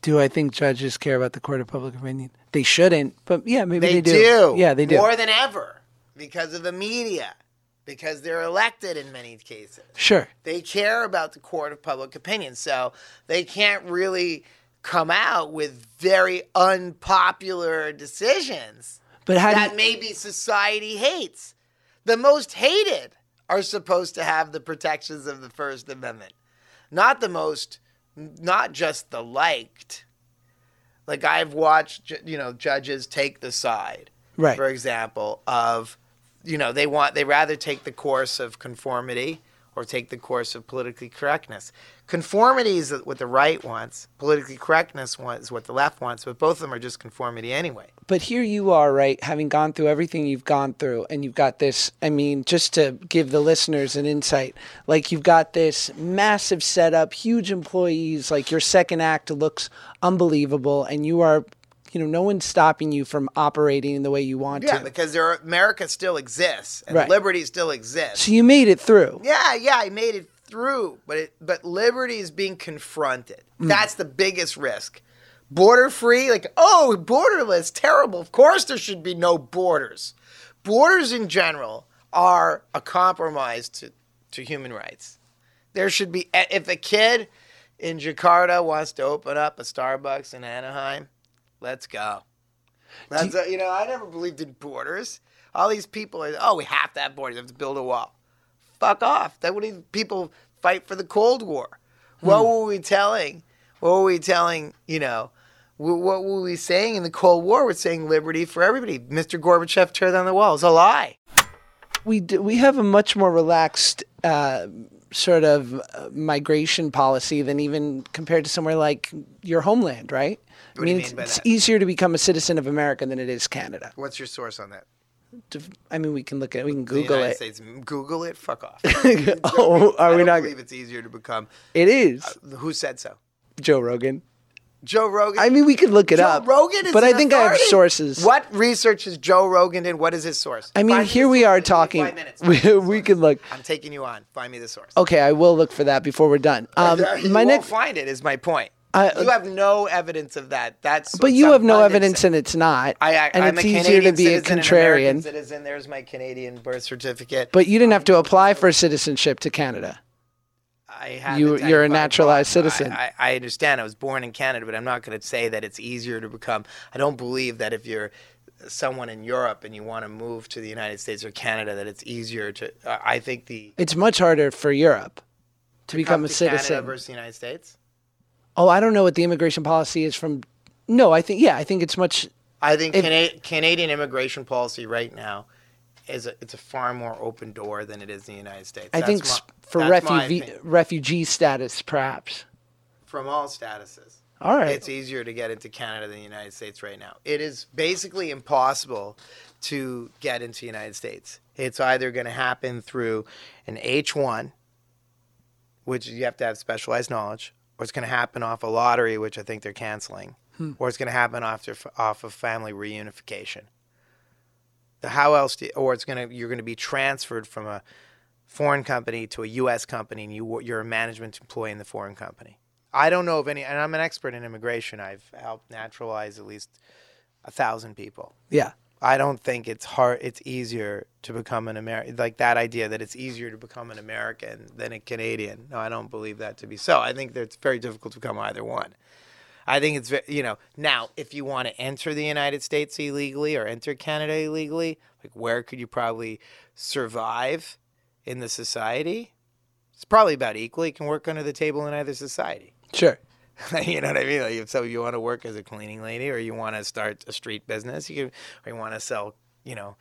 do I think judges care about the court of public opinion? They shouldn't, but yeah, maybe They, they, do. Yeah, they do. more than ever because of the media, because they're elected in many cases. sure. They care about the court of public opinion. So they can't really come out with very unpopular decisions But how that you, maybe society hates. The most hated are supposed to have the protections of the First Amendment, not the most, not just the liked. Like I've watched, you know, judges take the side right? for example, of you know they want they rather take the course of conformity or take the course of politically correctness. Conformity is what the right wants. Politically correctness wants is what the left wants. But both of them are just conformity anyway. But here you are, right? Having gone through everything you've gone through, and you've got this. I mean, just to give the listeners an insight, like you've got this massive setup, huge employees. Like your second act looks unbelievable, and you are, you know, no one's stopping you from operating the way you want Yeah, to. because there are, America still exists and Right. liberty still exists. So you made it through. Yeah, yeah, I made it through, but it, but liberty is being confronted. Hmm. That's the biggest risk. Border free, like oh, borderless, terrible. Of course, there should be no borders. Borders in general are a compromise to, to human rights. There should be, if a kid in Jakarta wants to open up a Starbucks in Anaheim, let's go. That's a, you know, I never believed in borders. All these people are, oh, we have to have borders. We have to build a wall. Fuck off. That would people fight for the Cold War. What were we telling? What were we telling? You know, what were we saying in the Cold War? We're saying liberty for everybody. Mr. Gorbachev, tear down the wall. It's a lie. we do, we have a much more relaxed uh, sort of uh, migration policy than even compared to somewhere like your homeland, right? What I mean, mean it's, by it's easier to become a citizen of America than it is Canada. What's your source on that? I mean, we can look at we can Google it. States. Google it. Fuck off. oh, are I we not? believe it's easier to become. It is Who said so? Joe Rogan. Joe Rogan. I mean, we could look it Joe up. Rogan is but I think I have authority? sources. What research has Joe Rogan done? What is his source? I mean, Find me here the we source. are Give me talking. Five minutes. We, we can look. I'm taking you on. Find me the source. Okay, I will look for that before we're done. Um, you my won't next, find it. Is my point. I- you have no evidence of that. That's but you have no evidence, and it's not. I, I, and I'm it's a easier Canadian to be a citizen, an American contrarian. citizen. There's my Canadian birth certificate. But you didn't have to apply for citizenship to Canada. I have you, you're a naturalized citizen. I, I understand. I was born in Canada, but I'm not going to say that it's easier to become. I don't believe that if you're someone in Europe and you want to move to the United States or Canada, that it's easier to. Uh, I think the It's much harder for Europe to become come a to citizen. Canada versus the United States. oh, I don't know what the immigration policy is from. No, I think yeah, I think it's much. I think If- Cana- Canadian immigration policy right now is a, it's a far more open door than it is in the United States. I That's think my- for refugee refugee status, perhaps. from all statuses. All right. It's easier to get into Canada than the United States right now. It is basically impossible to get into the United States. It's either going to happen through an H1, which you have to have specialized knowledge, or it's going to happen off a lottery, which I think they're canceling, hmm. or it's going to happen after off of family reunification. The how else? Do, or it's going to you're going to be transferred from a foreign company to a U.S. company, and you you're a management employee in the foreign company. I don't know of any, and I'm an expert in immigration. I've helped naturalize at least a thousand people. Yeah. I don't think it's hard. It's easier to become an American. Like that idea that it's easier to become an American than a Canadian. No, I don't believe that to be so. I think that it's very difficult to become either one. I think it's you know now if you want to enter the United States illegally or enter Canada illegally, like where could you probably survive in the society? It's probably about equal. You can work under the table in either society. Sure. you know what I mean? Like if so you want to work as a cleaning lady or you want to start a street business, you can or you want to sell, you know,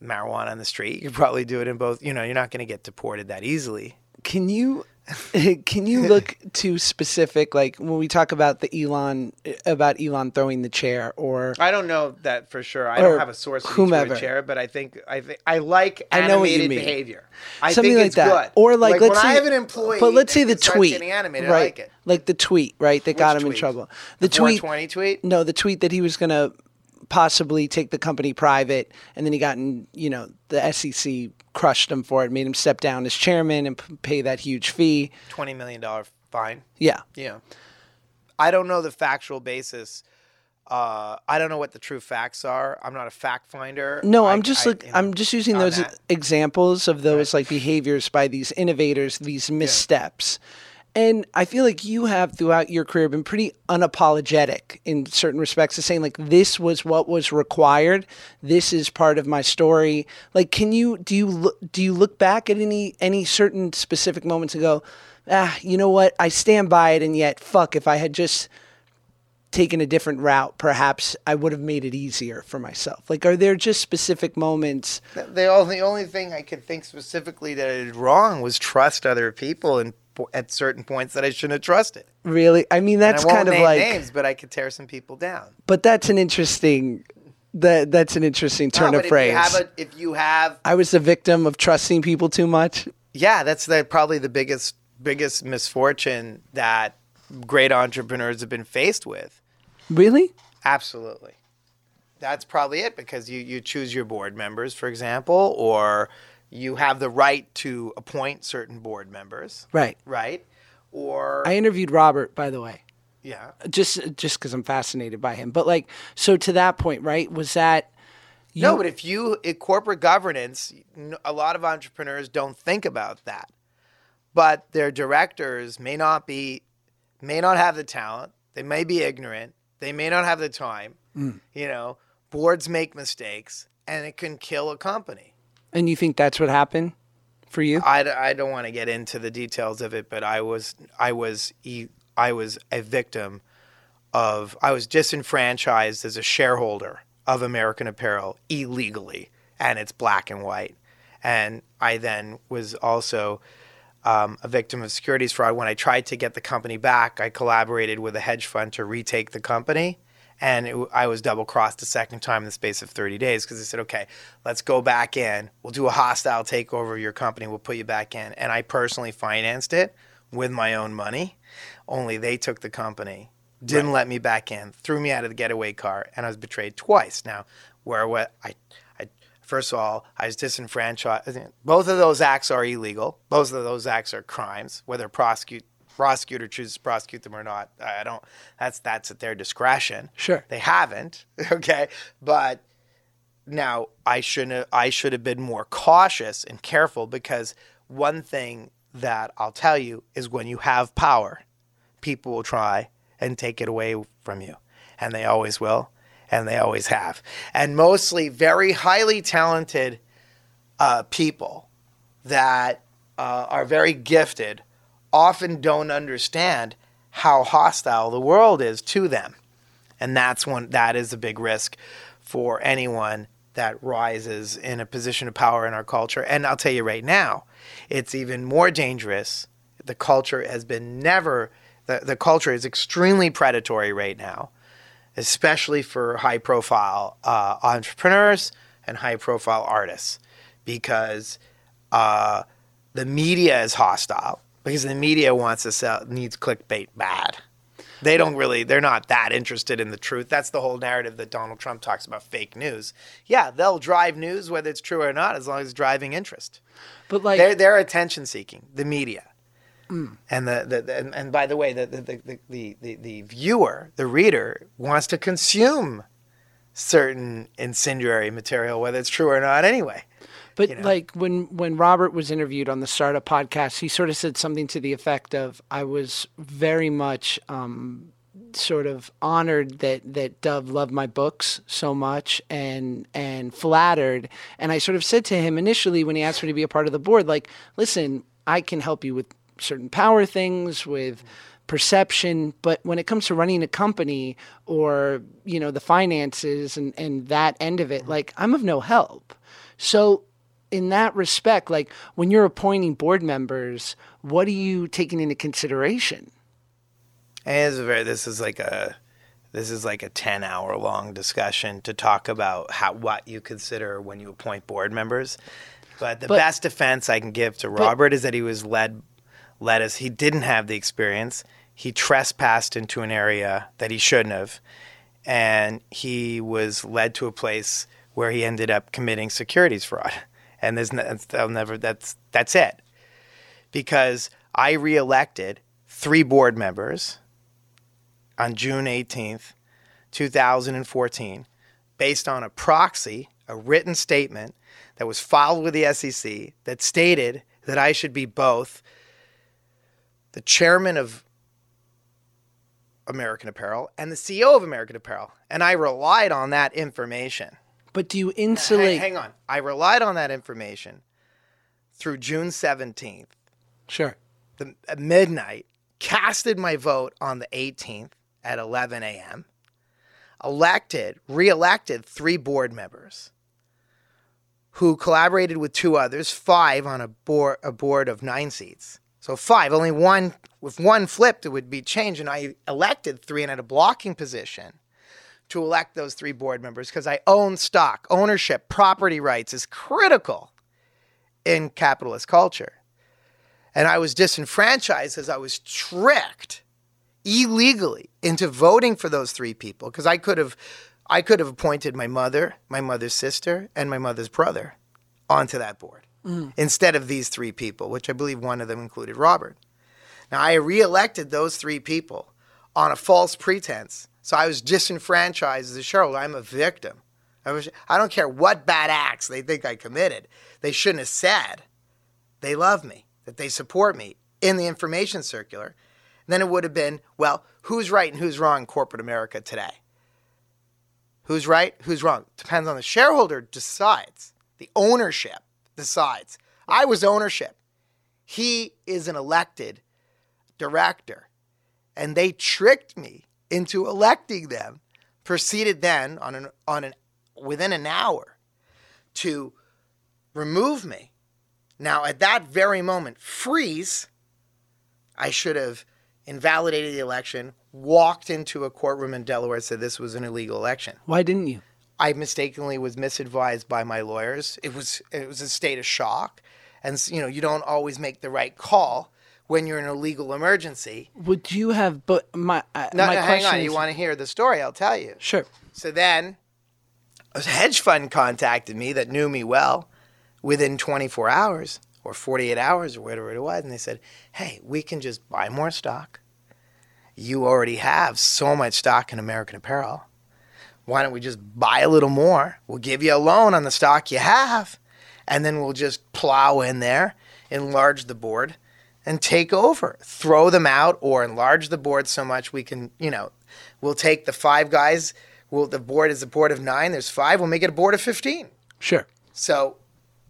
marijuana on the street, you could probably do it in both. You know, you're not going to get deported that easily. Can you can you look to specific like when we talk about the Elon about Elon throwing the chair or I don't know that for sure. I don't have a source for whomever. each chair, but I think I think I like I know animated behavior. I something think like it's that, good. or like, let's when say I have an employee, but let's say the tweet, animated, right? I like it. Like the tweet, right? That got Which him in trouble. The, The tweet, 420 tweet. no, the tweet that he was gonna possibly take the company private, and then he got in. You know, the SEC crushed him for it, made him step down as chairman and p- pay that huge fee. Twenty million dollar fine. Yeah, Yeah. I don't know the factual basis. Uh, I don't know what the true facts are. I'm not a fact finder. No, I- I'm just I- like I'm just using those that. examples of those like behaviors by these innovators, these missteps. And I feel like you have throughout your career been pretty unapologetic in certain respects of saying like this was what was required. This is part of my story. Like can you do you look do you look back at any any certain specific moments and go, "Ah, you know what? I stand by it and yet fuck if I had just taken a different route, perhaps I would have made it easier for myself. Like, are there just specific moments? The only, the only thing I could think specifically that I did wrong was trust other people and at certain points that I shouldn't have trusted. Really, I mean, that's I kind of name like, names, but I could tear some people down. but that's an interesting, that that's an interesting turn No, of but phrase. If you, have a, if you have, I was the victim of trusting people too much. yeah, that's the, probably the biggest biggest misfortune that great entrepreneurs have been faced with. Really? Absolutely. That's probably it because you, you choose your board members, for example, or you have the right to appoint certain board members, Right. right? Or, I interviewed Robert, by the way, yeah. just just because I'm fascinated by him. But like, so to that point, right? Was that no, but if you in corporate governance, a lot of entrepreneurs don't think about that. But their directors may not be, may not have the talent. They may be ignorant. They may not have the time. Mm. You know, boards make mistakes, and it can kill a company. And you think that's what happened for you? I, I don't want to get into the details of it, but I was I was I was a victim of I was disenfranchised as a shareholder of American Apparel illegally, and it's black and white. And I then was also um, a victim of securities fraud. When I tried to get the company back, I collaborated with a hedge fund to retake the company. And it, I was double crossed a second time in the space of 30 days because they said, okay, let's go back in. We'll do a hostile takeover of your company. We'll put you back in. And I personally financed it with my own money. Only they took the company, didn't let me back in, threw me out of the getaway car, and I was betrayed twice. Now, where what I, I first of all, I was disenfranchised. Both of those acts are illegal. Both of those acts are crimes. Whether prosecute prosecutor chooses to prosecute them or not, I don't. That's that's at their discretion. Sure. They haven't. Okay, but now I shouldn't. I should have been more cautious and careful because one thing that I'll tell you is when you have power, people will try and take it away from you, and they always will, and they always have, and mostly very highly talented uh, people that uh, are very gifted often don't understand how hostile the world is to them. And that's one that is a big risk for anyone that rises in a position of power in our culture. And i'll tell you right now it's even more dangerous. The culture has been never the, the culture is extremely predatory right now especially for high profile uh, entrepreneurs and high profile artists because uh, the media is hostile because the media wants to sell needs clickbait bad. They don't really they're not that interested in the truth. That's the whole narrative that donald trump talks about fake news. Yeah they'll drive news whether it's true or not as long as it's driving interest. But like, they're, they're attention seeking the media. Mm. And the, the, the and, and by the way the the, the, the the the viewer the reader wants to consume certain incendiary material whether it's true or not anyway But you know? like when when Robert was interviewed on the Startup podcast, he sort of said something to the effect of, "I was very much um, sort of honored that that Dov loved my books so much and and flattered." And I sort of said to him initially when he asked me to be a part of the board, like, "Listen, I can help you with certain power things with." perception but when it comes to running a company or you know the finances and and that end of it like i'm of no help so in that respect, like when you're appointing board members, what are you taking into consideration? And it's a very this is like a this is like a 10 hour long discussion to talk about how what you consider when you appoint board members. But the But- best defense i can give to robert is that he was led led us he didn't have the experience. He trespassed into an area that he shouldn't have. And he was led to a place where he ended up committing securities fraud and there's no, they'll never that's that's it because i reelected three board members on June 18th, 2014, based on a proxy, a written statement that was filed with the SEC that stated that I should be both the chairman of American Apparel and the CEO of American Apparel. And I relied on that information. But do you insulate? hang on. I relied on that information through June 17th Sure. the, at midnight, casted my vote on the 18th at 11 a.m., elected, re-elected three board members who collaborated with two others, five on a board, a board of nine seats. So five, only one, if one flipped, it would be changed. And I elected three and had a blocking position to elect those three board members because I own stock. Ownership, property rights is critical in capitalist culture and I was disenfranchised as I was tricked illegally into voting for those three people because I could have I could have appointed my mother, my mother's sister, and my mother's brother onto that board mm. instead of these three people, which I believe one of them included Robert. Now I reelected those three people on a false pretense. So I was disenfranchised as a shareholder. I'm a victim. I, wish, I don't care what bad acts they think I committed. They shouldn't have said they love me, that they support me in the information circular. Then it would have been, well, who's right and who's wrong in corporate America today? Who's right? Who's wrong? Depends on the shareholder decides. The ownership decides. I was ownership. He is an elected director. And they tricked me into electing them. Proceeded then on an on an within an hour to remove me. Now at that very moment, freeze. I should have invalidated the election, walked into a courtroom in Delaware, said this was an illegal election. Why didn't you? I mistakenly was misadvised by my lawyers. It was it was a state of shock, and you know you don't always make the right call when you're in a legal emergency. Would you have? But my uh, No, my no, hang question on. is, You want to hear the story? I'll tell you. sure. So then, a hedge fund contacted me that knew me well within 24 hours or 48 hours or whatever it was, and they said, "Hey, we can just buy more stock. You already have so much stock in American Apparel." why don't we just buy a little more? We'll give you a loan on the stock you have, and then we'll just plow in there, enlarge the board, and take over. Throw them out or enlarge the board so much we can, you know, we'll take the five guys. Well, the board is a board of nine. There's five. We'll make it a board of 15. Sure. So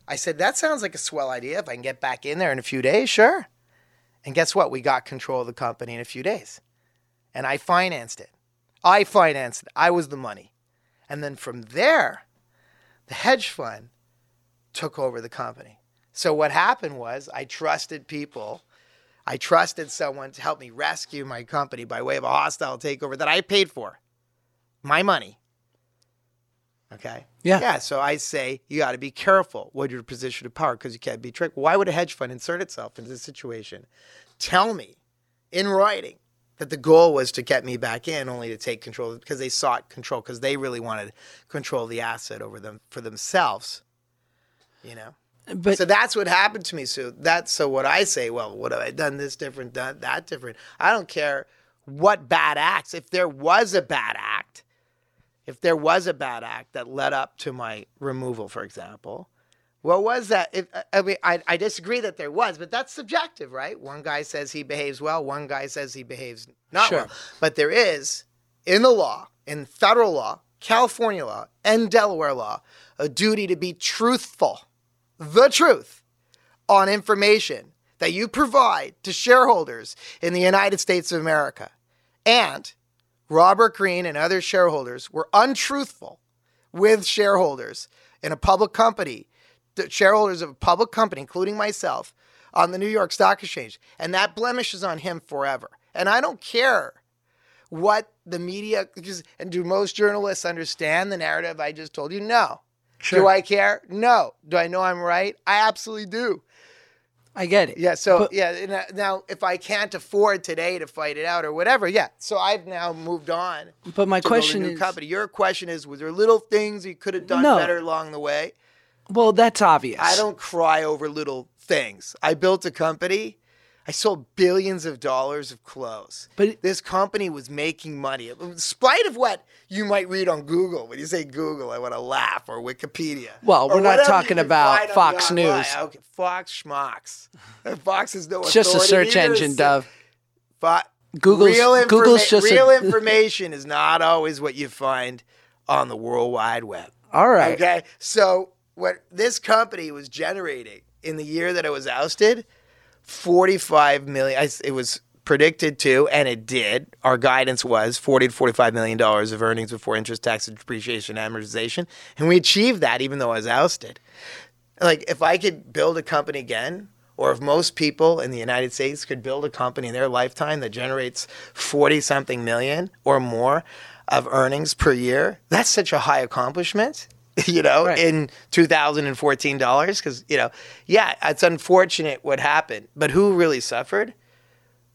I said, that sounds like a swell idea. If I can get back in there in a few days, sure. And guess what? We got control of the company in a few days. And I financed it. I financed it. I was the money. And then from there, the hedge fund took over the company. So what happened was I trusted people. I trusted someone to help me rescue my company by way of a hostile takeover that I paid for. My money. Okay. Yeah. Yeah. So I say you got to be careful with your position of power because you can't be tricked. Why would a hedge fund insert itself into this situation? Tell me in writing that the goal was to get me back in only to take control because they sought control because they really wanted control of the asset over them for themselves. You know? But so that's what happened to me. So that's so what I say, well, what have I done this different, done that different? I don't care what bad acts. If there was a bad act, if there was a bad act that led up to my removal, for example, what was that? If, uh, I mean, I, I disagree that there was, but that's subjective, right? One guy says he behaves well, one guy says he behaves not Sure. well. But there is, in the law, in federal law, California law, and Delaware law, a duty to be truthful, the truth, on information that you provide to shareholders in the United States of America. And Robert Greene and other shareholders were untruthful with shareholders in a public company, the shareholders of a public company, including myself, on the New York Stock Exchange. And that blemishes on him forever. And I don't care what the media, and do most journalists understand the narrative I just told you? No. Sure. Do I care? No. Do I know I'm right? I absolutely do. I get it. Yeah. So But- yeah. uh, Now, if I can't afford today to fight it out or whatever, yeah. So I've now moved on. But my question build a new is, company. Your question is, was there little things you could have done No. better along the way? well, that's obvious. I don't cry over little things. I built a company. I sold billions of dollars of clothes. But- this company was making money. In spite of what you might read on Google, when you say Google, I want to laugh, or Wikipedia. Well, or we're not talking about Fox. News. Okay, Fox schmucks. Uh, Fox is no It's just a search either. engine, Dov. Fo- Google's- real informa- Google's just a- real information is not always what you find on the World Wide Web. All right. Okay. So what this company was generating in the year that it was ousted, 45 million. It was predicted to, and it did. Our guidance was 40 to 45 million dollars of earnings before interest, tax, depreciation, amortization, and we achieved that even though I was ousted. Like if I could build a company again. Or if most people in the United States could build a company in their lifetime that generates 40 something million or more of earnings per year, that's such a high accomplishment you know, Right. in 2014 dollars. Because, you know, yeah, it's unfortunate what happened, but who really suffered?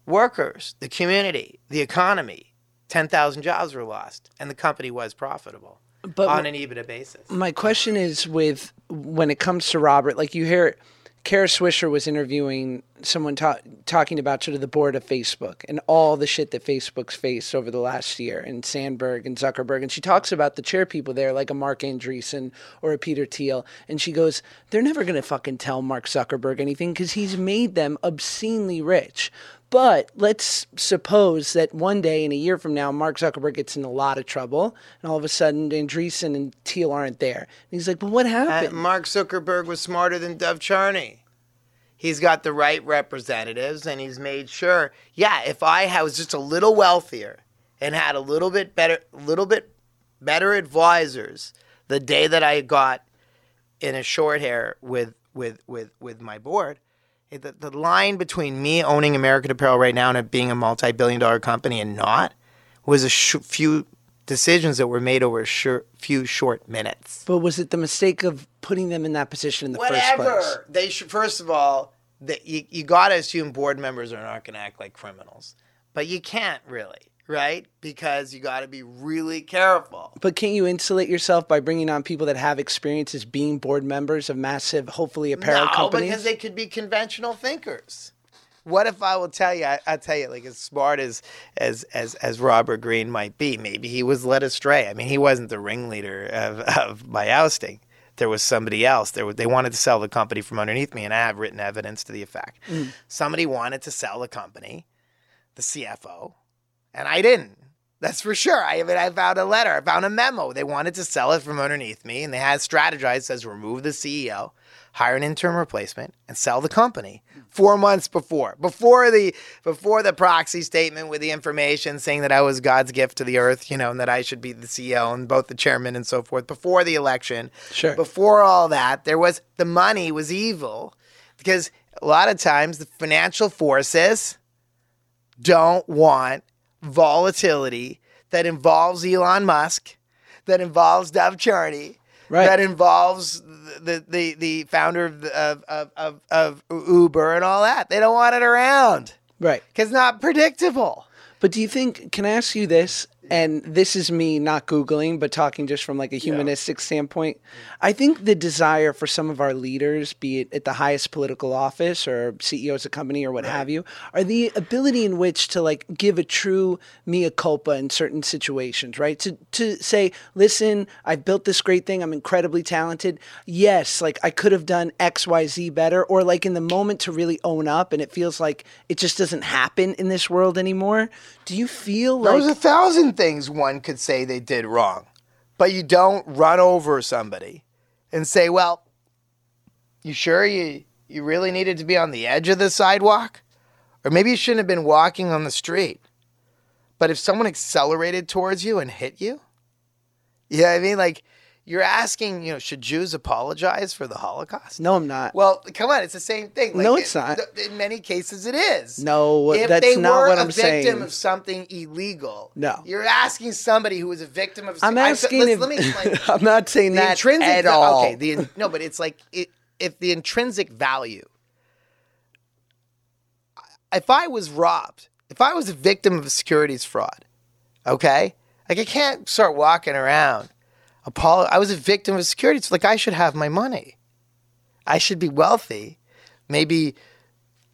Workers, the community, the economy. 10,000 jobs were lost, and the company was profitable But on an EBITDA basis. my question is with when it comes to Robert, like you hear Kara Swisher was interviewing someone ta- talking about sort of the board of Facebook and all the shit that Facebook's faced over the last year, and Sandberg and Zuckerberg. And she talks about the chair people there, like a Marc Andreessen or a Peter Thiel. And she goes, they're never going to fucking tell Mark Zuckerberg anything because he's made them obscenely rich. But let's suppose that one day in a year from now, Mark Zuckerberg gets in a lot of trouble, and all of a sudden Andreessen and Thiel aren't there. And he's like, "But what Uh, happened?" Mark Zuckerberg was smarter than Dov Charney. He's got the right representatives, and he's made sure. Yeah, if I was just a little wealthier and had a little bit better, little bit better advisors, the day that I got in a short hair with with with with my board, the, the line between me owning American Apparel right now and it being a multi-billion-dollar company and not was a sh- few decisions that were made over a few short minutes but was it the mistake of putting them in that position in the first place? whatever. They should first of all, the, you you got to assume board members are not going to act like criminals, but you can't really, right? Because you got to be really careful. But can't you insulate yourself by bringing on people that have experiences being board members of massive, hopefully apparel no, companies? because they could be conventional thinkers. What if I will tell you? I, I'll tell you, like as smart as as as as Robert Greene might be, maybe he was led astray. I mean, he wasn't the ringleader of, of my ousting. There was somebody else. There was, they wanted to sell the company from underneath me, and I have written evidence to the effect. Mm. Somebody wanted to sell the company, the CFO, and I didn't. That's for sure. I mean, I found a letter. I found a memo. They wanted to sell it from underneath me, and they had strategized says remove the CEO, hire an interim replacement, and sell the company four months before, before the before the proxy statement with the information saying that I was God's gift to the earth, you know, and that I should be the CEO and both the chairman and so forth. Before the election, Sure. Before all that, there was the money was evil because a lot of times the financial forces don't want volatility that involves Elon Musk, that involves Dov Charney, Right. that involves the the, the founder of, of, of, of, of Uber and all that. They don't want it around right. because it's not predictable. But do you think, can I ask you this? And this is me not Googling, but talking just from like a humanistic standpoint. I think the desire for some of our leaders, be it at the highest political office or CEOs of company or what have you, are the ability in which to like give a true mea culpa in certain situations, right? To to say, listen, I've built this great thing, I'm incredibly talented. Yes, like I could have done X, Y, Z better, or like in the moment to really own up and it feels like it just doesn't happen in this world anymore. Do you feel like There's a thousand things one could say they did wrong, but you don't run over somebody and say, "Well, you sure you you really needed to be on the edge of the sidewalk, or maybe you shouldn't have been walking on the street." But if someone accelerated towards you and hit you, you know I mean? Like you're asking, you know, should Jews apologize for the Holocaust? No, I'm not. Well, come on, it's the same thing. No, it's not. In many cases, it is. No, if that's they not were what a I'm victim saying. of something illegal, No. you're asking somebody who was a victim of. I'm asking let's- if let me explain. I'm not saying the that intrinsic at all. Okay, the no, but it's like it, if the intrinsic value. If I was robbed, if I was a victim of securities fraud, okay, like I can't start walking around. Apollo, I was a victim of securities. Like I should have my money. I should be wealthy. Maybe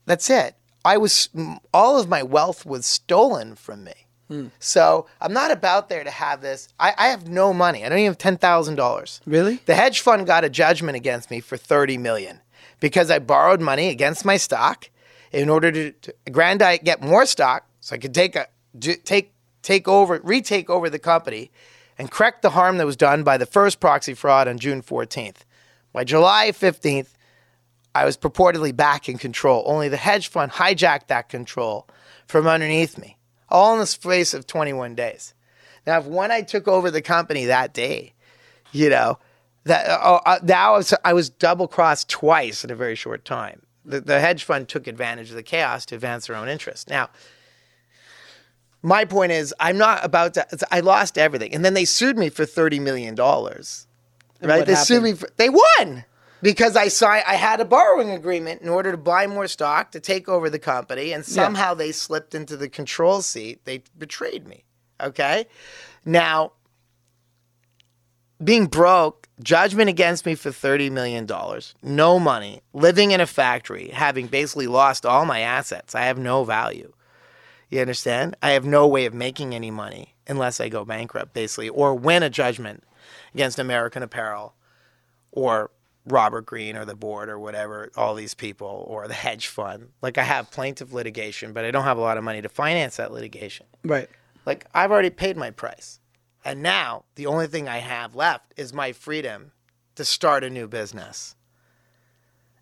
that's it. I was all of my wealth was stolen from me. Hmm. So I'm not about there to have this. I, I have no money. I don't even have ten thousand dollars. Really? The hedge fund got a judgment against me for 30 million because I borrowed money against my stock in order to, to aggrandize, get more stock so I could take a do, take take over retake over the company and correct the harm that was done by the first proxy fraud on June 14th. By July 15th, I was purportedly back in control. Only the hedge fund hijacked that control from underneath me, all in the space of 21 days. Now, if when I took over the company that day, you know, that uh, uh, now I was, I was double crossed twice in a very short time. The, the hedge fund took advantage of the chaos to advance their own interests. Now, my point is, I'm not about to. I lost everything, and then they sued me for thirty million dollars. Right? They sued me. For, they won because I signed. I had a borrowing agreement in order to buy more stock to take over the company, and somehow they slipped into the control seat. They betrayed me. Okay, now being broke judgment against me for $30 million, no money, living in a factory, having basically lost all my assets. I have no value. You understand? I have no way of making any money unless I go bankrupt, basically, or win a judgment against American Apparel or Robert Greene or the board or whatever, all these people or the hedge fund. Like I have plaintiff litigation, but I don't have a lot of money to finance that litigation. Right. Like I've already paid my price. And now the only thing I have left is my freedom to start a new business.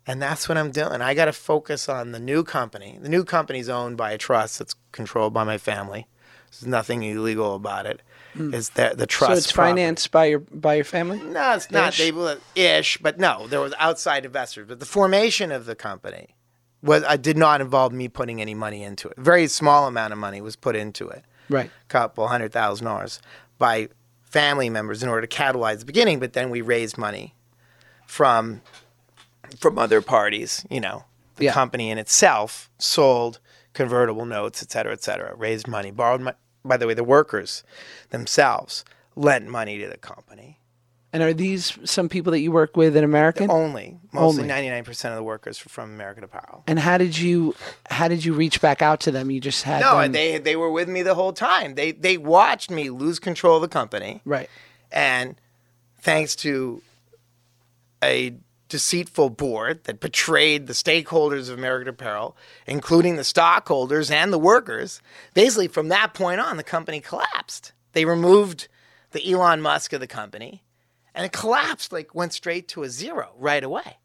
And that's what I'm doing. I got to focus on the new company. The new company's owned by a trust that's controlled by my family. There's nothing illegal about it. Hmm. It's that the trust. so it's property. financed by your by your family. No, it's not. Ish. They ish, but no, there was outside investors. But the formation of the company was I did not involve me putting any money into it. Very small amount of money was put into it, Right. a couple hundred thousand dollars by family members in order to catalyze the beginning. But then we raised money from from other parties. You know, the Yeah. company in itself sold convertible notes, et cetera, et cetera. Raised money, borrowed money. By the way, the workers themselves lent money to the company. And are these some people that you work with in American? Only, mostly ninety nine percent of the workers are from American Apparel. And how did you how did you reach back out to them? You just had No, them, they they were with me the whole time. They they watched me lose control of the company, right. and thanks to a deceitful board that betrayed the stakeholders of American Apparel, including the stockholders and the workers, basically from that point on, the company collapsed. They removed the Elon Musk of the company, and it collapsed. Like went straight to a zero right away.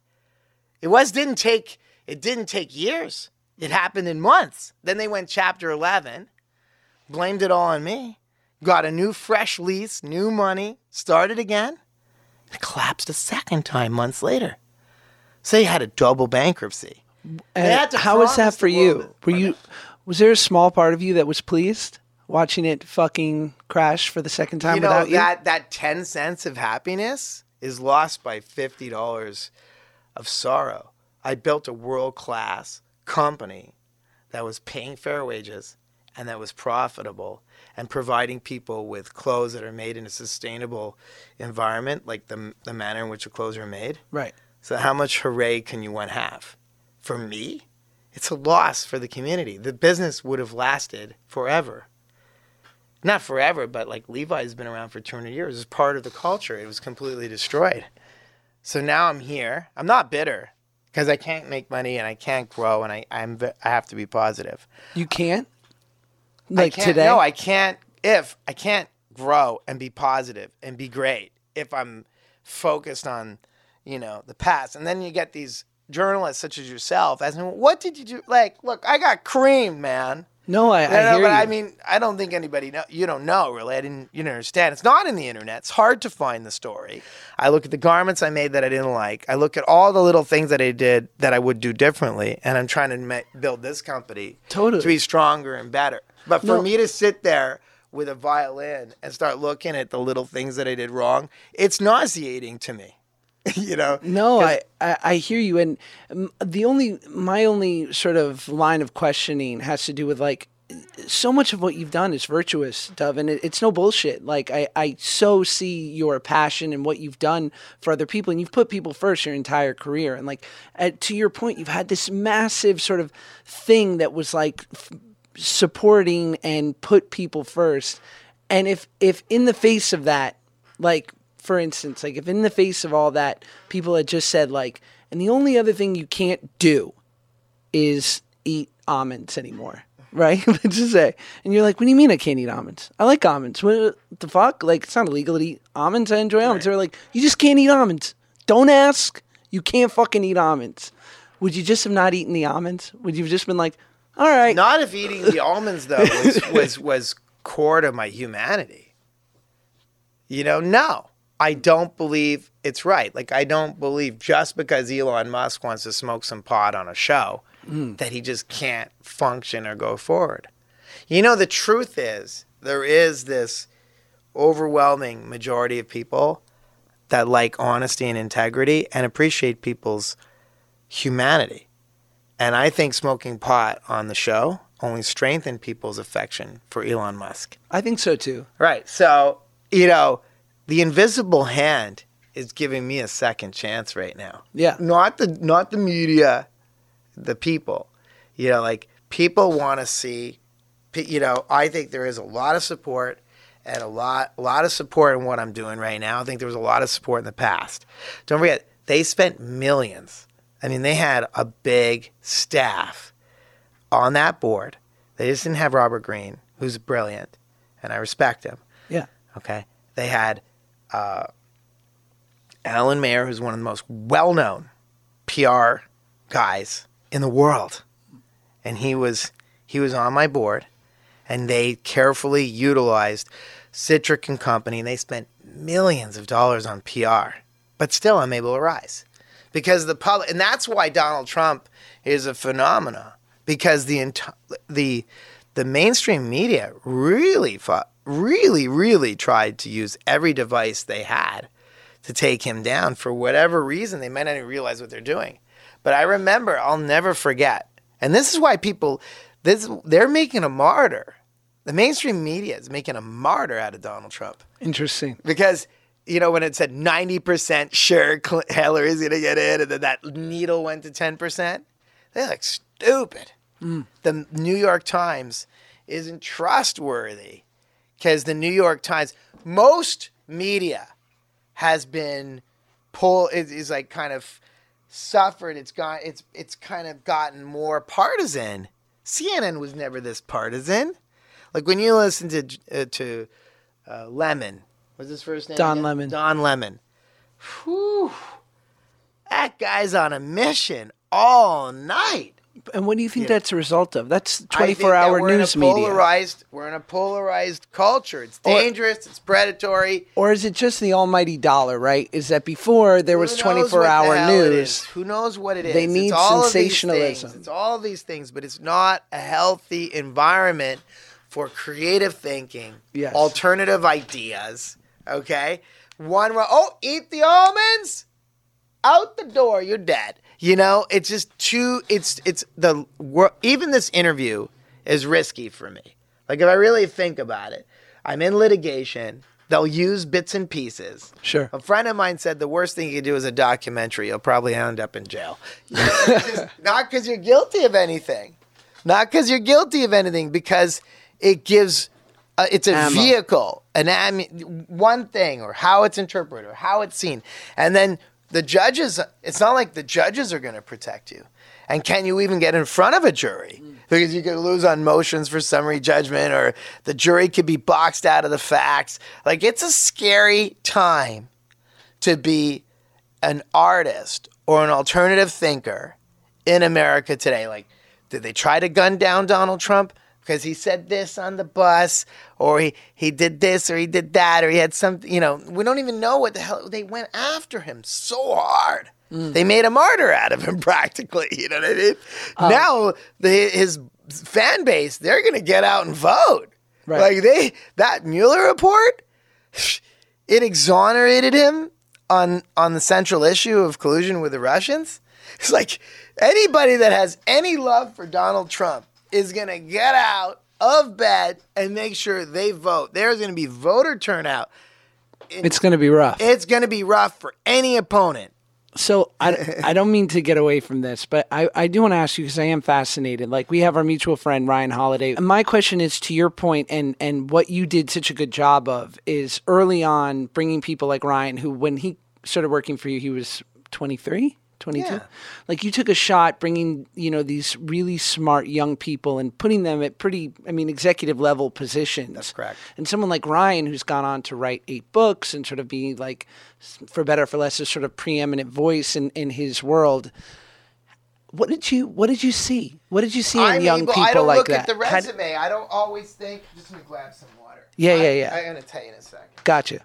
It was didn't take it didn't take years. It happened in months. Then they went chapter 11, blamed it all on me, got a new fresh lease, new money, started again. It collapsed a second time months later. So they had a double bankruptcy. And how was that for you? Were you was there a small part of you that was pleased watching it fucking crash for the second time you know without you? that that 10 cents of happiness is lost by $50 of sorrow. I built a world-class company that was paying fair wages and that was profitable and providing people with clothes that are made in a sustainable environment like the the manner in which the clothes are made. Right. So how much hooray can you one have? For me, it's a loss for the community. The business would have lasted forever. Not forever, but like Levi's been around for 200 years. It's part of the culture. It was completely destroyed. So now I'm here. I'm not bitter because I can't make money and I can't grow and I I'm I have to be positive. You can't? I Like can't, today? No, I can't. If I can't grow and be positive and be great, if I'm focused on, you know, the past, and then you get these journalists such as yourself asking, "What did you do?" Like, look, I got creamed, man. no, I, You I know, hear but you. I mean, I don't think anybody know. You don't know really. I didn't. You don't understand. It's not in the internet. It's hard to find the story. I look at the garments I made that I didn't like. I look at all the little things that I did that I would do differently, and I'm trying to ma- build this company Totally. to be stronger and better. But for No. me to sit there with a violin and start looking at the little things that I did wrong, it's nauseating to me. you know? No, I, I, I hear you. And the only, my only sort of line of questioning has to do with like, so much of what you've done is virtuous, Dov, and it, it's no bullshit. Like I, I so see your passion and what you've done for other people, and you've put people first your entire career. And like, at, to your point, you've had this massive sort of thing that was like f- supporting and put people first. And if, if in the face of that, like for instance, like if in the face of all that, people had just said like, and the only other thing you can't do is eat almonds anymore, right? Let's just say, and you're like, what do you mean I can't eat almonds? I like almonds. What the fuck? Like it's not illegal to eat almonds. I enjoy almonds. They're like, you just can't eat almonds. Don't ask. You can't fucking eat almonds. Would you just have not eaten the almonds? Would you have just been like, all right, Not if eating the almonds though was, was was core to my humanity. You know, no. I don't believe it's right. Like I don't believe just because Elon Musk wants to smoke some pot on a show mm. that he just can't function or go forward. You know, the truth is there is this overwhelming majority of people that like honesty and integrity and appreciate people's humanity. And I think smoking pot on the show only strengthened people's affection for Elon Musk. I think so too. Right. So, you know, the invisible hand is giving me a second chance right now. Yeah. Not the not the media, the people. You know, like people want to see. You know, I think there is a lot of support and a lot a lot of support in what I'm doing right now. I think there was a lot of support in the past. Don't forget, they spent millions. I mean, they had a big staff on that board. They just didn't have Robert Greene, who's brilliant, and I respect him. Yeah. Okay. They had uh, Allan Mayer, who's one of the most well known PR guys in the world. And he was he was on my board and they carefully utilized Sitrick and Company and they spent millions of dollars on PR. But still I'm able to rise. Because the public and that's why Donald Trump is a phenomena because the enti- the the mainstream media really fought, really really tried to use every device they had to take him down for whatever reason. They might not even realize what they're doing. But I remember, I'll never forget. And this is why people, this they're making a martyr. The mainstream media is making a martyr out of Donald Trump Interesting. because you know when it said ninety percent sure Cl- Hillary's gonna get in, and then that needle went to ten percent. They're like stupid. The New York Times isn't trustworthy because the New York Times, most media has been pull is, is like kind of suffered. It's got it's it's kind of gotten more partisan. CNN was never this partisan. Like when you listen to uh, to uh, Lemon, what's his first name? Don again? Lemon. Don Lemon. Whew. That guy's on a mission all night. And what do you think that's a result of? That's I think 24 that hour a news media. Polarized, we're in a polarized culture. It's Or- dangerous. it's predatory. Or is it just the almighty dollar, right? Is that before there was Who knows 24 what the hour news? Who knows what it is? They It's need sensationalism. It's all these things, but it's not a healthy environment for creative thinking, Yes. alternative ideas. Okay, one oh, eat the almonds, out the door, you're dead. You know, it's just too. It's it's the even this interview is risky for me. Like if I really think about it, I'm in litigation. They'll use bits and pieces. Sure. A friend of mine said the worst thing you could do is a documentary. You'll probably end up in jail. You know, it's just not because you're guilty of anything, not because you're guilty of anything, because it gives. Uh, it's a Ammo. vehicle, an am- one thing, or how it's interpreted, or how it's seen, and then the judges. It's not like the judges are going to protect you. And can you even get in front of a jury? Because you could lose on motions for summary judgment, or the jury could be boxed out of the facts. Like it's a scary time to be an artist or an alternative thinker in America today. Like, did they try to gun down Donald Trump because he said this on the bus, or he, he did this, or he did that, or he had some, you know, we don't even know what the hell. They went after him so hard. Mm. They made a martyr out of him practically. You know what I mean? Um, now, the, his fan base, they're going to get out and vote. Right. Like, they, that Mueller report, it exonerated him on on the central issue of collusion with the Russians. It's like anybody that has any love for Donald Trump is gonna get out of bed and make sure they vote. There's gonna be voter turnout. It's going to be rough. It's gonna be rough for any opponent. So I, I don't mean to get away from this, but I, I do want to ask you because I am fascinated. Like we have our mutual friend Ryan Holiday. And my question is to your point and and what you did such a good job of is early on bringing people like Ryan, who when he started working for you, he was 23, 22. Yeah. Like you took a shot bringing you know these really smart young people and putting them at pretty, I mean, executive level positions. That's correct. And someone like Ryan, who's gone on to write eight books and sort of be like, for better or for less, a sort of preeminent voice in, in his world. What did you What did you see? What did you see in I'm young people I don't like look that? at the resume. I don't always think. Just me grab some water. Yeah, I- yeah, yeah. I'm gonna tell you in a second. Gotcha.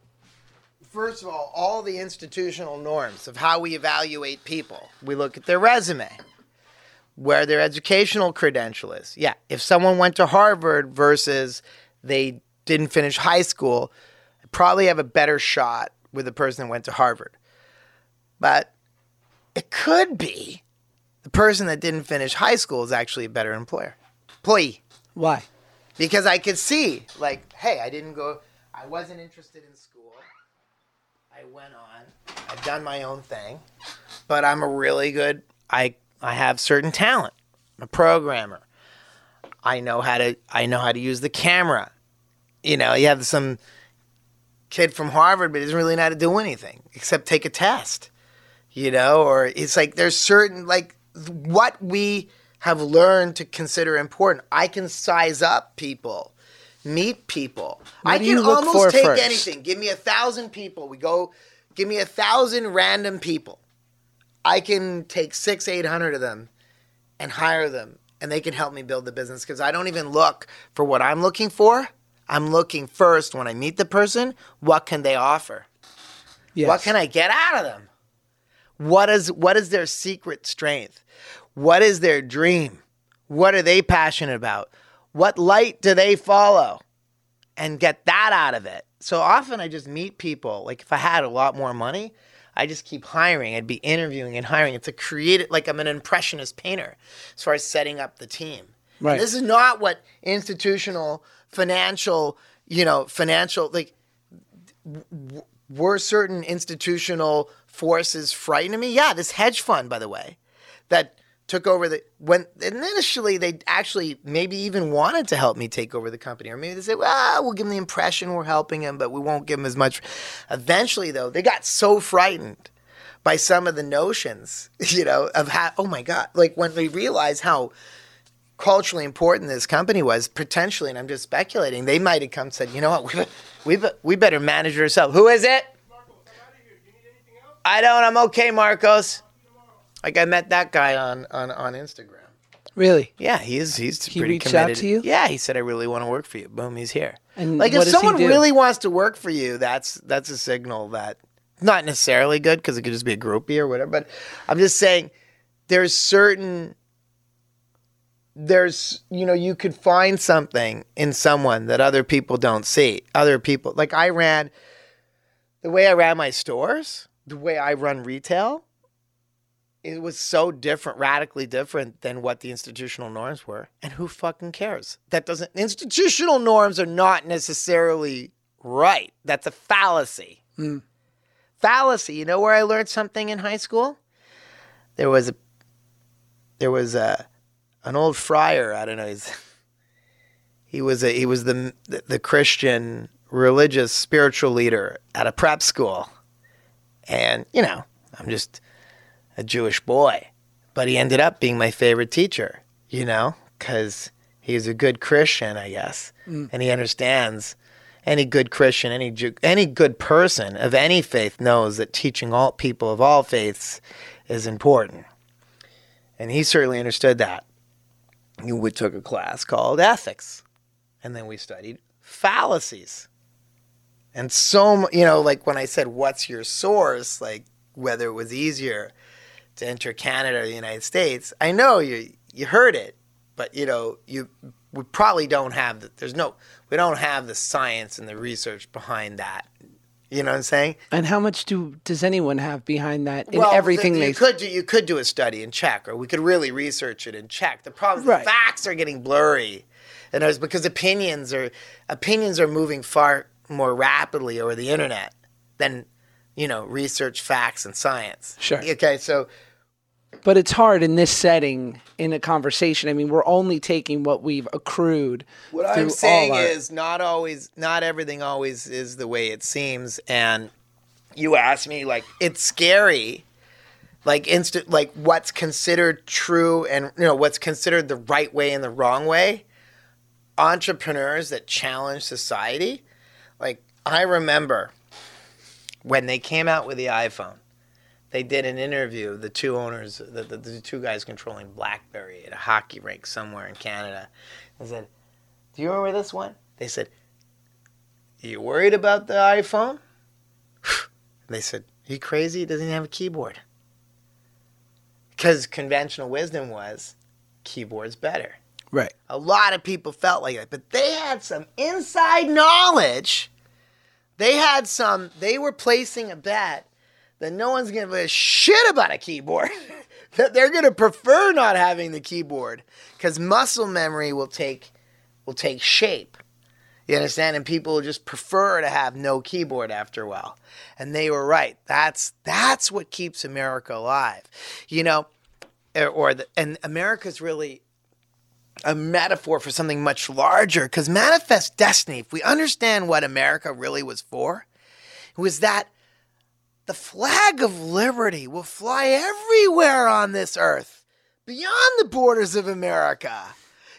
First of all, all the institutional norms of how we evaluate people. We look at their resume, where their educational credential is. Yeah, if someone went to Harvard versus they didn't finish high school, probably have a better shot with the person that went to Harvard. But it could be the person that didn't finish high school is actually a better employer, employee Why? because I could see, like, hey, I didn't go, I wasn't interested in school. I went on. I've done my own thing, but I'm a really good. I I have certain talent. I'm a programmer. I know how to. I know how to use the camera. You know, you have some kid from Harvard, but doesn't really know how to do anything except take a test. You know, or it's like there's certain like what we have learned to consider important. I can size up people, meet people. What I can almost take first? anything. Give me a thousand people. We go. Give me a thousand random people. I can take six, eight hundred of them and hire them, and they can help me build the business because I don't even look for what I'm looking for. I'm looking first when I meet the person, what can they offer? Yes. What can I get out of them? What is what is their secret strength? What is their dream? What are they passionate about? What light do they follow? And get that out of it. So often I just meet people. Like if I had a lot more money, I just keep hiring. I'd be interviewing and hiring. It's a creative like I'm an impressionist painter as far as setting up the team. And Right. this is not what institutional financial, you know, financial like were certain institutional forces frightening me? Yeah, this hedge fund, by the way, that took over the when initially they actually maybe even wanted to help me take over the company, or maybe they said, "Well, we'll give them the impression we're helping him, but we won't give him as much." Eventually, though, they got so frightened by some of the notions, you know, of how oh my god, like when they realized how culturally important this company was, potentially, and I'm just speculating, they might have come and said, you know what, we, we, we better manage ourselves. Who is it? I don't. I'm okay, Marcos. Like I met that guy on on on Instagram. Really? Yeah, he's he's He pretty reached out to you? Yeah, he said I really want to work for you. Boom, he's here. And like if someone really wants to work for you, that's that's a signal that not necessarily good because it could just be a groupie or whatever. But I'm just saying there's certain there's you know you could find something in someone that other people don't see. Other people like I ran the way I ran my stores, the way I run retail, it was so different, radically different than what the institutional norms were. And who fucking cares? That doesn't institutional norms are not necessarily right. That's a fallacy. Mm. Fallacy. You know where I learned something in high school? There was a there was a an old friar, I don't know, he's he was a he was the the, the Christian religious spiritual leader at a prep school. And, you know, I'm just a Jewish boy, but he ended up being my favorite teacher, you know, because he's a good Christian, I guess, mm. and he understands. Any good Christian, any Jew, any good person of any faith knows that teaching all people of all faiths is important, and he certainly understood that. We took a class called ethics, and then we studied fallacies. And so, you know, like when I said, "What's your source?" Like whether it was easier to enter Canada or the United States. I know you you heard it, but you know you we probably don't have the, there's no we don't have the science and the research behind that. You know what I'm saying? And how much do does anyone have behind that in everything the- they you could do you could do a study and check, or we could really research it and check. The problem Right. the facts are getting blurry, and it's because opinions are opinions are moving far more rapidly over the internet than you know research, facts, and science. Sure. Okay, so But it's hard in this setting in a conversation. I mean, we're only taking what we've accrued. What I'm saying our- is not always not everything always is the way it seems and you ask me like it's scary like instant like what's considered true and you know what's considered the right way and the wrong way entrepreneurs that challenge society like I remember when they came out with the iPhone they did an interview the two owners the, the, the two guys controlling blackberry at a hockey rink somewhere in canada. I said do you remember this one? They said Are you worried about the iphone? They said are you crazy it doesn't have a keyboard. Because conventional wisdom was keyboard's better. Right. a lot of people felt like that, but they had some inside knowledge. They had some, they were placing a bet that no one's going to give a shit about a keyboard. that they're going to prefer not having the keyboard because muscle memory will take will take shape. You understand? And people will just prefer to have no keyboard after a while. And they were right. That's that's what keeps America alive. You know, or- or the, and America's really a metaphor for something much larger because manifest destiny if we understand what america really was for was that the flag of liberty will fly everywhere on this earth beyond the borders of america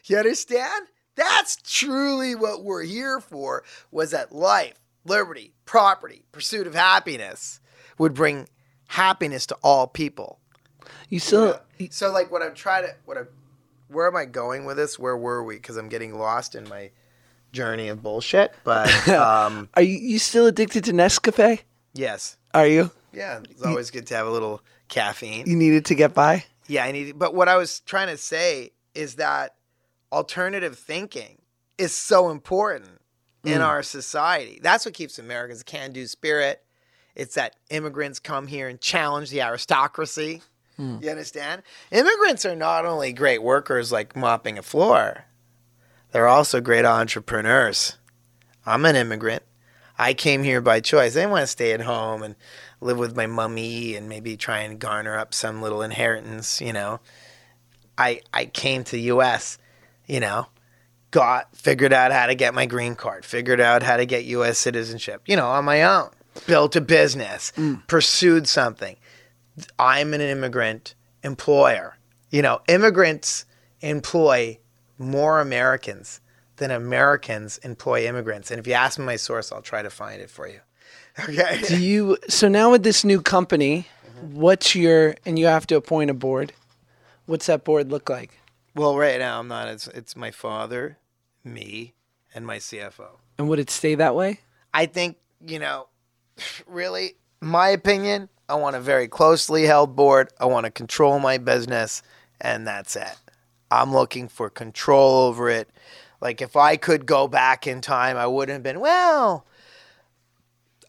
you understand that's truly what we're here for was that life liberty property pursuit of happiness would bring happiness to all people You still so like what I'm trying to what I where am I going with this? Where were we? Because I'm getting lost in my journey of bullshit. But um, are you, you still addicted to Nescafe? yes, Are you? yeah, it's always good to have a little caffeine. You needed to get by. Yeah, I need. But what I was trying to say is that alternative thinking is so important in mm. our society. That's what keeps America's can-do spirit. It's that immigrants come here and challenge the aristocracy. Hmm. You understand? Immigrants are not only great workers like mopping a floor, they're also great entrepreneurs. I'm an immigrant. I came here by choice. I didn't want to stay at home and live with my mummy and maybe try and garner up some little inheritance, you know. I I came to the US, you know, got figured out how to get my green card, figured out how to get US citizenship, you know, on my own. Built a business, mm. pursued something. I'm an immigrant employer. You know, immigrants employ more Americans than Americans employ immigrants. And if you ask me my source, I'll try to find it for you. Okay. Do you? So now with this new company, mm-hmm. what's your? And you have to appoint a board. What's that board look like? Well, right now I'm not. It's it's my father, me, and my CFO. And would it stay that way? I think you know, really, my opinion. I want a very closely held board. I want to control my business, and that's it. I'm looking for control over it. Like if I could go back in time, I wouldn't have been well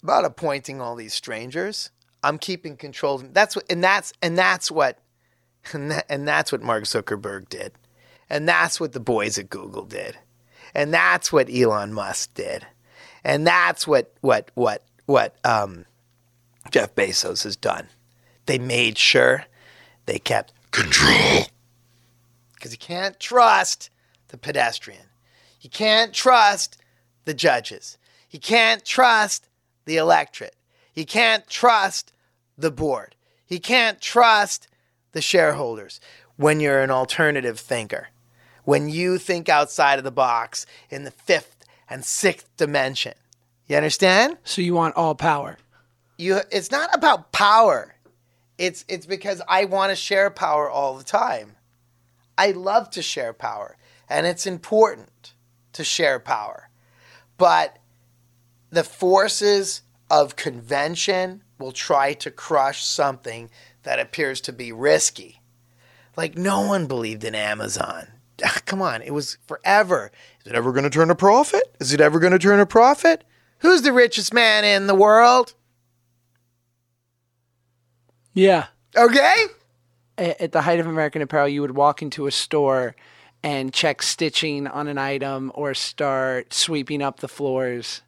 about appointing all these strangers. I'm keeping control. That's what, and that's and that's what, and, that, and that's what Mark Zuckerberg did, and that's what the boys at Google did, and that's what Elon Musk did, and that's what what what what um, Jeff Bezos has done. They made sure they kept control because you can't trust the pedestrian. You can't trust the judges. He can't trust the electorate. He can't trust the board. He can't trust the shareholders when you're an alternative thinker. When you think outside of the box in the fifth and sixth dimension. You understand? So you want all power? you it's not about power it's it's because i want to share power all the time i love to share power and it's important to share power. But the forces of convention will try to crush something that appears to be risky. Like no one believed in amazon. Ah, come on it was forever. Is it ever going to turn a profit? Is it ever going to turn a profit? Who's the richest man in the world? Yeah. okay? At the height of American Apparel, you would walk into a store and check stitching on an item or start sweeping up the floors.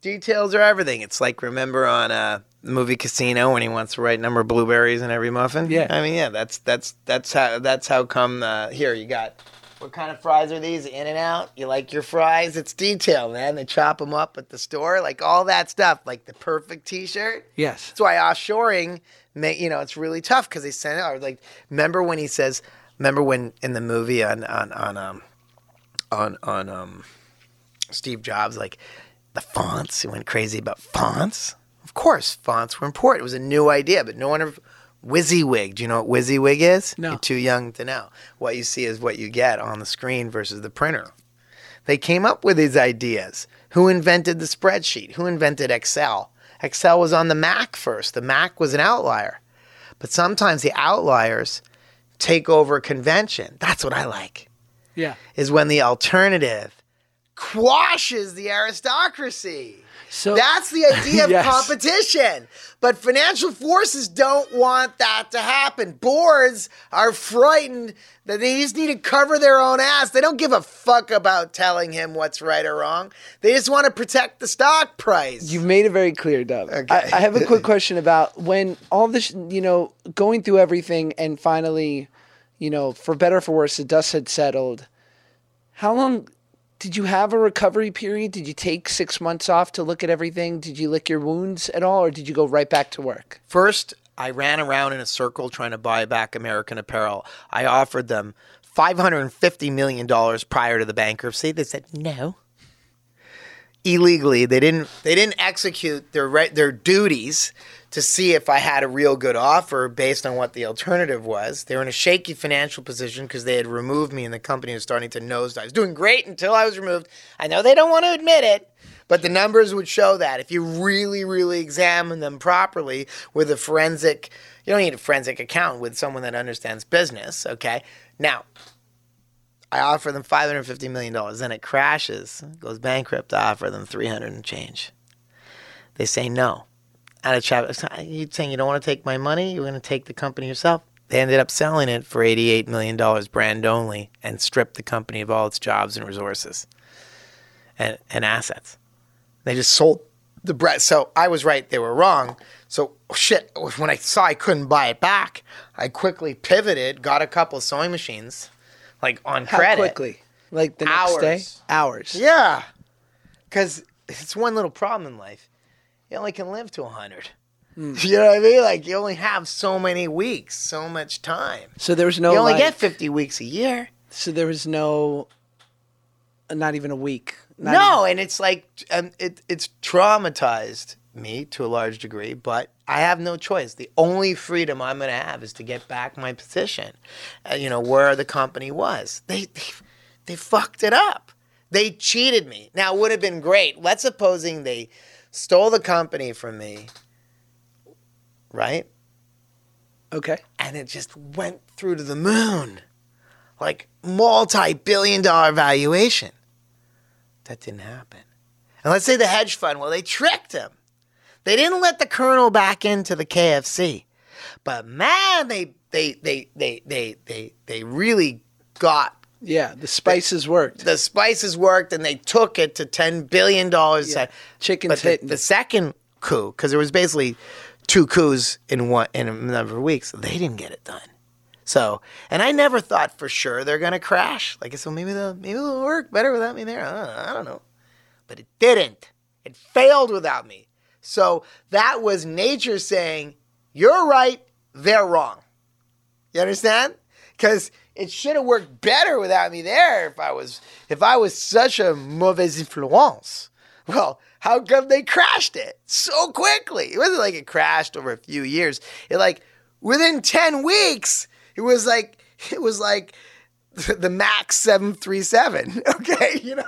details are everything. It's like remember on uh, the movie Casino when he wants the right number of blueberries in every muffin. Yeah. I mean, yeah, that's that's that's how that's how come. Uh, here you got. What kind of fries are these? In-N-Out. You like your fries? It's detail, man. They chop them up at the store, like all that stuff, like the perfect T-shirt. Yes. That's why offshoring, may, you know, it's really tough because they send it out. Like, remember when he says, remember when in the movie on on on um on on um Steve Jobs, like the fonts, he went crazy about fonts. Of course, fonts were important. It was a new idea, but no one ever. WYSIWYG. Do you know what WYSIWYG is? No. You're too young to know. What you see is what you get on the screen versus the printer. They came up with these ideas. Who invented the spreadsheet? Who invented Excel? Excel was on the Mac first. The Mac was an outlier. But sometimes the outliers take over convention. That's what I like Yeah. is when the alternative quashes the aristocracy. So That's the idea of Yes. competition. But financial forces don't want that to happen. Boards are frightened that they just need to cover their own ass. They don't give a fuck about telling him what's right or wrong. They just want to protect the stock price. You've made it very clear, Dov. Okay. I, I have a quick question about when all this, you know, going through everything and finally, you know, for better or for worse, the dust had settled. How long did you have a recovery period? Did you take six months off to look at everything? Did you lick your wounds at all, or did you go right back to work? First, I ran around in a circle trying to buy back American Apparel. I offered them $550 million prior to the bankruptcy. They said no. Illegally, they didn't they didn't execute their their duties to see if I had a real good offer based on what the alternative was. They were in a shaky financial position because they had removed me and the company was starting to nosedive. I was doing great until I was removed. I know they don't want to admit it, but the numbers would show that if you really, really examine them properly with a forensic, you don't need a forensic accountant with someone that understands business, okay? Now, I offer them $550 million, then it crashes, goes bankrupt. I offer them 300 and change. They say no. Out of chapter, You're saying you don't want to take my money? You're going to take the company yourself? They ended up selling it for $88 million brand only and stripped the company of all its jobs and resources and, and assets. They just sold the bread. So I was right; they were wrong. So shit. When I saw I couldn't buy it back, I quickly pivoted, got a couple sewing machines, like on How credit. quickly? Like the next day? Hours. Hours. Yeah, because it's one little problem in life. You only can live to hundred. Hmm. You know what I mean? Like you only have so many weeks, so much time. So there was no. you only like- get fifty weeks a year. So there was no. Not even a week. No, and it's like um, it, it's traumatized me to a large degree, but I have no choice. The only freedom I'm going to have is to get back my position. Uh, you know where the company was. They, they they fucked it up. They cheated me. Now it would have been great. Let's supposing they stole the company from me, right? Okay. and it just went through to the moon. Like multi billion dollar valuation. That didn't happen. And let's say the hedge fund, well, they tricked him. They didn't let the colonel back into the KFC. But man, they they they they they they they really got Yeah, the spices worked. the spices worked and they took it to ten billion dollars. Yeah. Chickens But the, the second coup, because there was basically two coups in one in a number of weeks, they didn't get it done. So, and I never thought for sure they're gonna crash. Like, so maybe they'll maybe they'll work better without me there. I don't, know, I don't know, but it didn't. It failed without me. So that was nature saying, "You're right, they're wrong." You understand? Because it should have worked better without me there if I was if I was such a mauvaise influence. Well, how come they crashed it so quickly? It wasn't like it crashed over a few years. It like within 10 weeks, it was like it was like the Max 737. Okay, you know.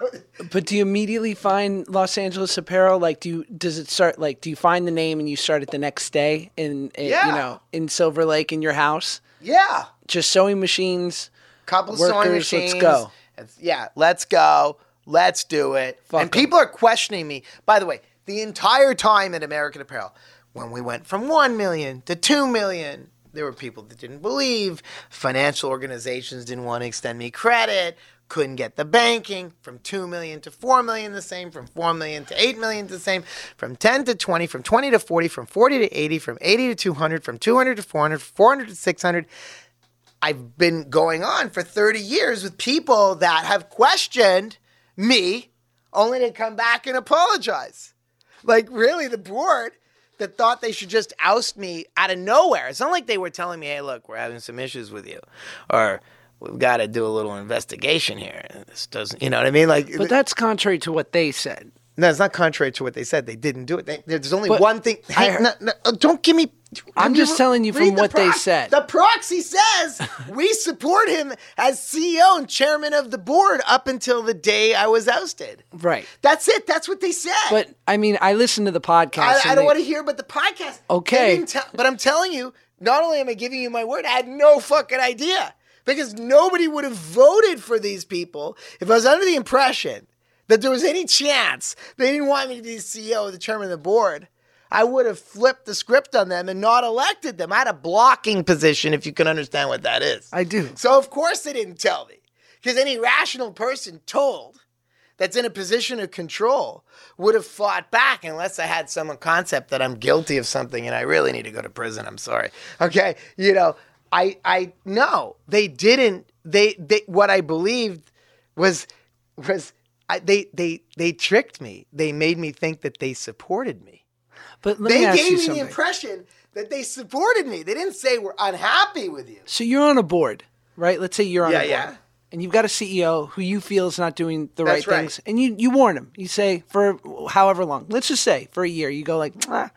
But do you immediately find Los Angeles Apparel? Like, do you does it start like do you find the name and you start it the next day in, in Yeah. you know in Silver Lake in your house? Yeah. Just sewing machines. couple Workers, sewing let's go. Yeah, let's go. Let's do it. Fuck and 'em. people are questioning me. By the way, the entire time at American Apparel, when we went from 1 million to 2 million, there were people that didn't believe. Financial organizations didn't want to extend me credit, couldn't get the banking. From 2 million to 4 million, the same. From 4 million to 8 million, the same. From 10 to 20, from 20 to 40, from 40 to 80, from 80 to 200, from 200 to 400, 400 to 600. I've been going on for 30 years with people that have questioned me only to come back and apologize. Like, really, the board that thought they should just oust me out of nowhere. It's not like they were telling me, hey, look, we're having some issues with you. Or we've got to do a little investigation here. This doesn't, you know what I mean? Like, But that's contrary to what they said. no, it's not contrary to what they said. They didn't do it. They, there's only But one thing. Hey, no, no, don't give me. I'm just telling you from the what they said. The proxy says we support him as CEO and chairman of the board up until the day I was ousted. Right. That's it. That's what they said. But I mean, I listened to the podcast. I, I don't they- want to hear about the podcast. Okay. But I'm telling you, not only am I giving you my word, I had no fucking idea because nobody would have voted for these people if I was under the impression that there was any chance they didn't want me to be CEO or the chairman of the board, I would have flipped the script on them and not elected them. I had a blocking position, if you can understand what that is. I do. So, of course, they didn't tell me. Because any rational person told that's in a position of control would have fought back unless I had some concept that I'm guilty of something and I really need to go to prison. I'm sorry. Okay. You know, I, I, no, they didn't. They, they, what I believed was, was, I, they, they, they tricked me. They made me think that they supported me. But let They me ask gave me the impression that they supported me. They didn't say we're unhappy with you. So you're on a board, right? Let's say you're on Yeah, a board. yeah. And you've got a CEO who you feel is not doing the right right. things. And you, you warn him. You say, for however long, let's just say for a year, you go like, ah,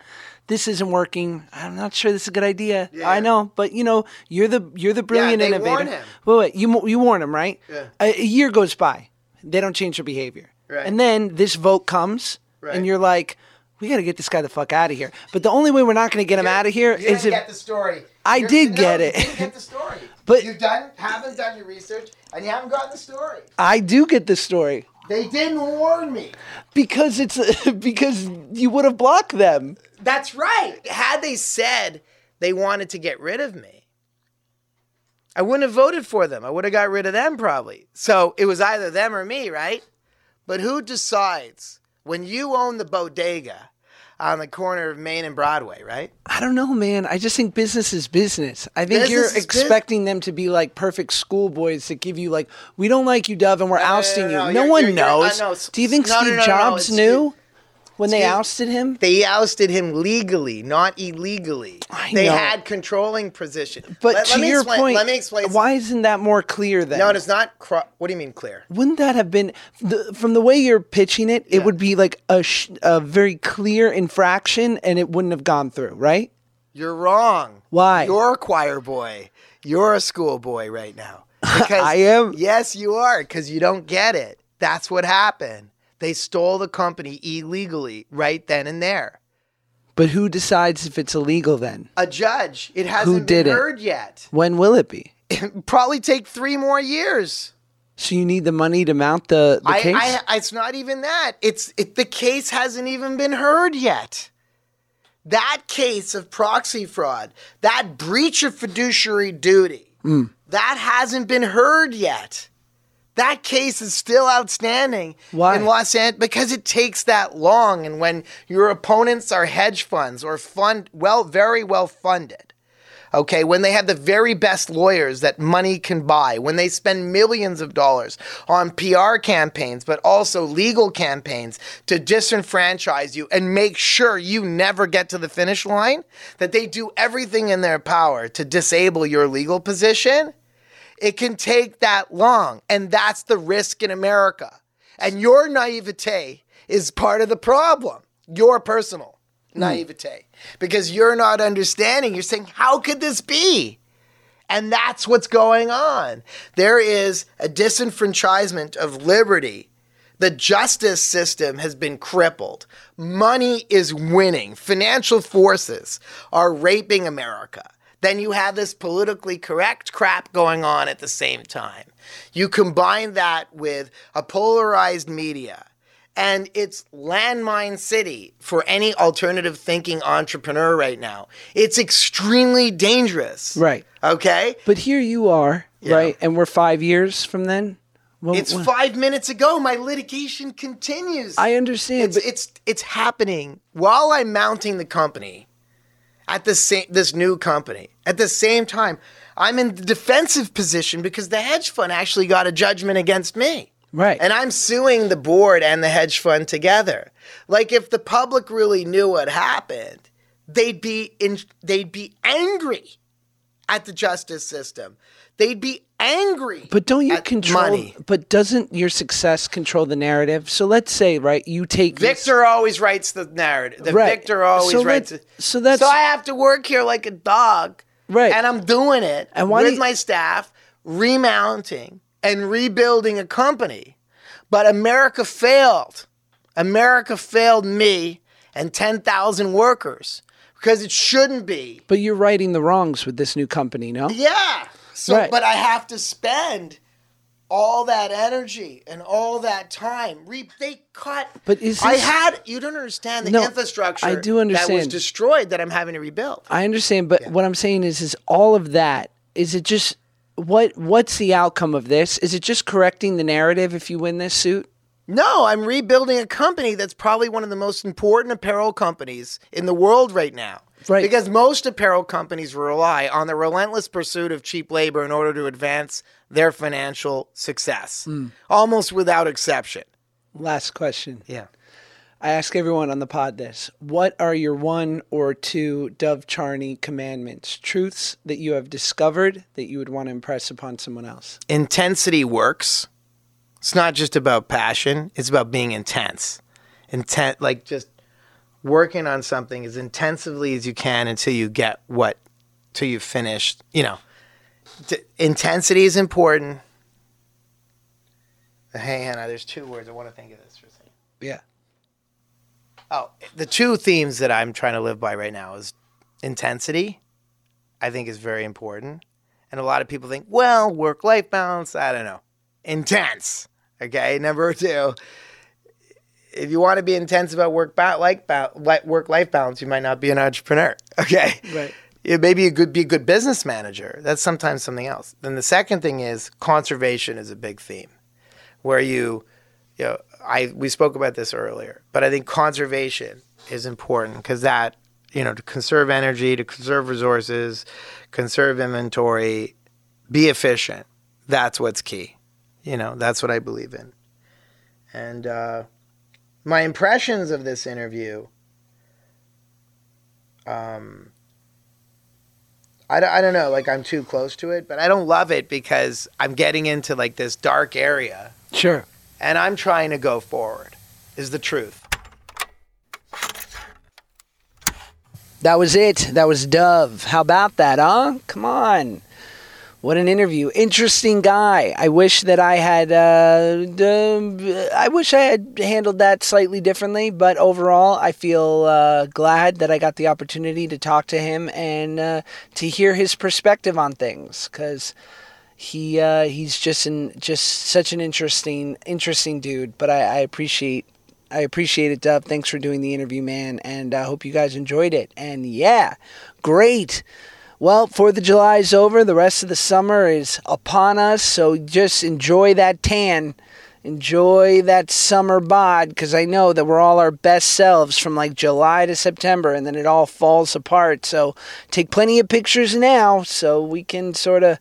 this isn't working. I'm not sure this is a good idea. Yeah. I know, but you know, you're the you're the brilliant they innovator. warn him. Wait, wait, you you warn him, right? Yeah. A, a year goes by, they don't change their behavior, Right. and then this vote comes, Right. and you're like, we got to get this guy the fuck out of here. But the only way we're not going to get him out of here You didn't if get the story. I You're- did no, get you it. didn't get the story. But- you done haven't done your research and you haven't gotten the story. I do get the story. They didn't warn me. Because it's because you would have blocked them. That's right. Had they said they wanted to get rid of me, I wouldn't have voted for them. I would have got rid of them probably. So it was either them or me, right? But who decides when you own the bodega on the corner of Main and Broadway, right? I don't know, man. I just think business is business. I think Business you're expecting them to be like perfect schoolboys that give you like, we don't like you, Dov, and we're ousting no, no, you. No you're- one you're- knows. Do you think No, no, Steve no, no, Jobs knew when they ousted him? They ousted him legally, not illegally. I they know. had controlling position. But Let- to let me your explain- point, let me explain. why isn't that more clear then? No, it's not. Cro- what do you mean clear? Wouldn't that have been the, from the way you're pitching it? It would be like a, sh- a very clear infraction, and it wouldn't have gone through, right? You're wrong. Why? You're a choir boy. You're a schoolboy right now. Because I am? Yes, you are. Because you don't get it. That's what happened. They stole the company illegally right then and there. But who decides if it's illegal then? A judge. It hasn't did been it? heard yet. When will it be? Probably take three more years. So you need the money to mount the, the I, case? I, it's not even that. It's it, the case hasn't even been heard yet. That case of proxy fraud, that breach of fiduciary duty, Mm. that hasn't been heard yet. That case is still outstanding Why? in Los Angeles because it takes that long. And when your opponents are hedge funds or fund well, very well funded, okay, when they have the very best lawyers that money can buy, when they spend millions of dollars on PR campaigns, but also legal campaigns to disenfranchise you and make sure you never get to the finish line, that they do everything in their power to disable your legal position, it can take that long. And that's the risk in America. And your naivete is part of the problem, your personal hmm. naivete, because you're not understanding. You're saying, how could this be? And that's what's going on. There is a disenfranchisement of liberty. The justice system has been crippled. Money is winning. Financial forces are raping America. Then you have this politically correct crap going on at the same time. You combine that with a polarized media and it's landmine city for any alternative thinking entrepreneur right now. It's extremely dangerous. Right. Okay? But here you are, right? And we're five years from then. Well, It's well, five minutes ago. My litigation continues. I understand, It's but it's it's happening while I'm mounting the company at the same this new company. At the same time, I'm in the defensive position because the hedge fund actually got a judgment against me. right. And I'm suing the board and the hedge fund together. Like if the public really knew what happened, they'd be in they'd be angry at the justice system. They'd be angry. But don't you control? money. But doesn't your success control the narrative? So let's say, right, you take this- Victor always writes the narrative. The Right. Victor always So writes it. so that's- so I have to work here like a dog. Right. And I'm doing it And why with you- my staff, remounting and rebuilding a company. But America failed. America failed me and 10,000 workers because it shouldn't be. But you're righting the wrongs with this new company, no? Yeah. So, Right. but I have to spend all that energy and all that time. Re- they cut. But is I had you don't understand the No, infrastructure. I do understand that was destroyed that I'm having to rebuild. I understand, but what I'm saying is, is all of that. Is it just what? What's the outcome of this? Is it just correcting the narrative if you win this suit? No, I'm rebuilding a company that's probably one of the most important apparel companies in the world right now. Right. Because most apparel companies rely on the relentless pursuit of cheap labor in order to advance their financial success, hmm. almost without exception. Last question. Yeah. I ask everyone on the pod this: What are your one or two Dov Charney commandments, truths that you have discovered that you would want to impress upon someone else? Intensity works. It's not just about passion, it's about being intense. Intent, like just working on something as intensively as you can until you get what, till you've finished. You know, intensity is important. Hey, Hannah, there's two words. I want to think of this for a second. Yeah. Oh, the two themes that I'm trying to live by right now is intensity. I think is very important, and a lot of people think, well, work-life balance. I don't know, intense. Okay, number two. If you want to be intense about work ba- like ba- work life balance, you might not be an entrepreneur. Okay, Right. Yeah, maybe you could be a good business manager. That's sometimes something else. Then the second thing is conservation is a big theme, where you, you know, I we spoke about this earlier, but I think conservation is important because that you know to conserve energy, to conserve resources, conserve inventory, be efficient. That's what's key. You know, that's what I believe in. And uh, my impressions of this interview. Um, I I don't know, like I'm too close to it, but I don't love it because I'm getting into like this dark area Sure. and I'm trying to go forward, is the truth. That was it. That was Dov. How about that, huh? Come on. What an interview. Interesting guy. I wish that I had, uh, wish I had handled that slightly differently, but overall, I feel uh, glad that I got the opportunity to talk to him and uh, to hear his perspective on things because he uh, he's just an just such an interesting interesting dude. But I, I appreciate I appreciate it, Dub. Thanks for doing the interview, man, and I hope you guys enjoyed it. And yeah, great. Well, Fourth of July is over. The rest of the summer is upon us. So just enjoy that tan. Enjoy that summer bod because I know that we're all our best selves from like July to September and then it all falls apart. So take plenty of pictures now so we can sort of,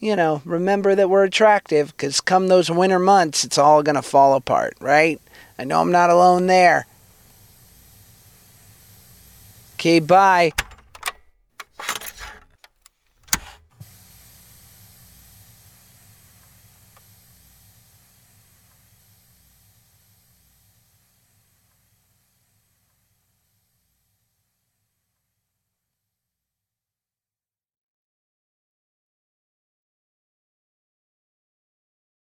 you know, remember that we're attractive because come those winter months, it's all going to fall apart, right? I know I'm not alone there. Okay, bye.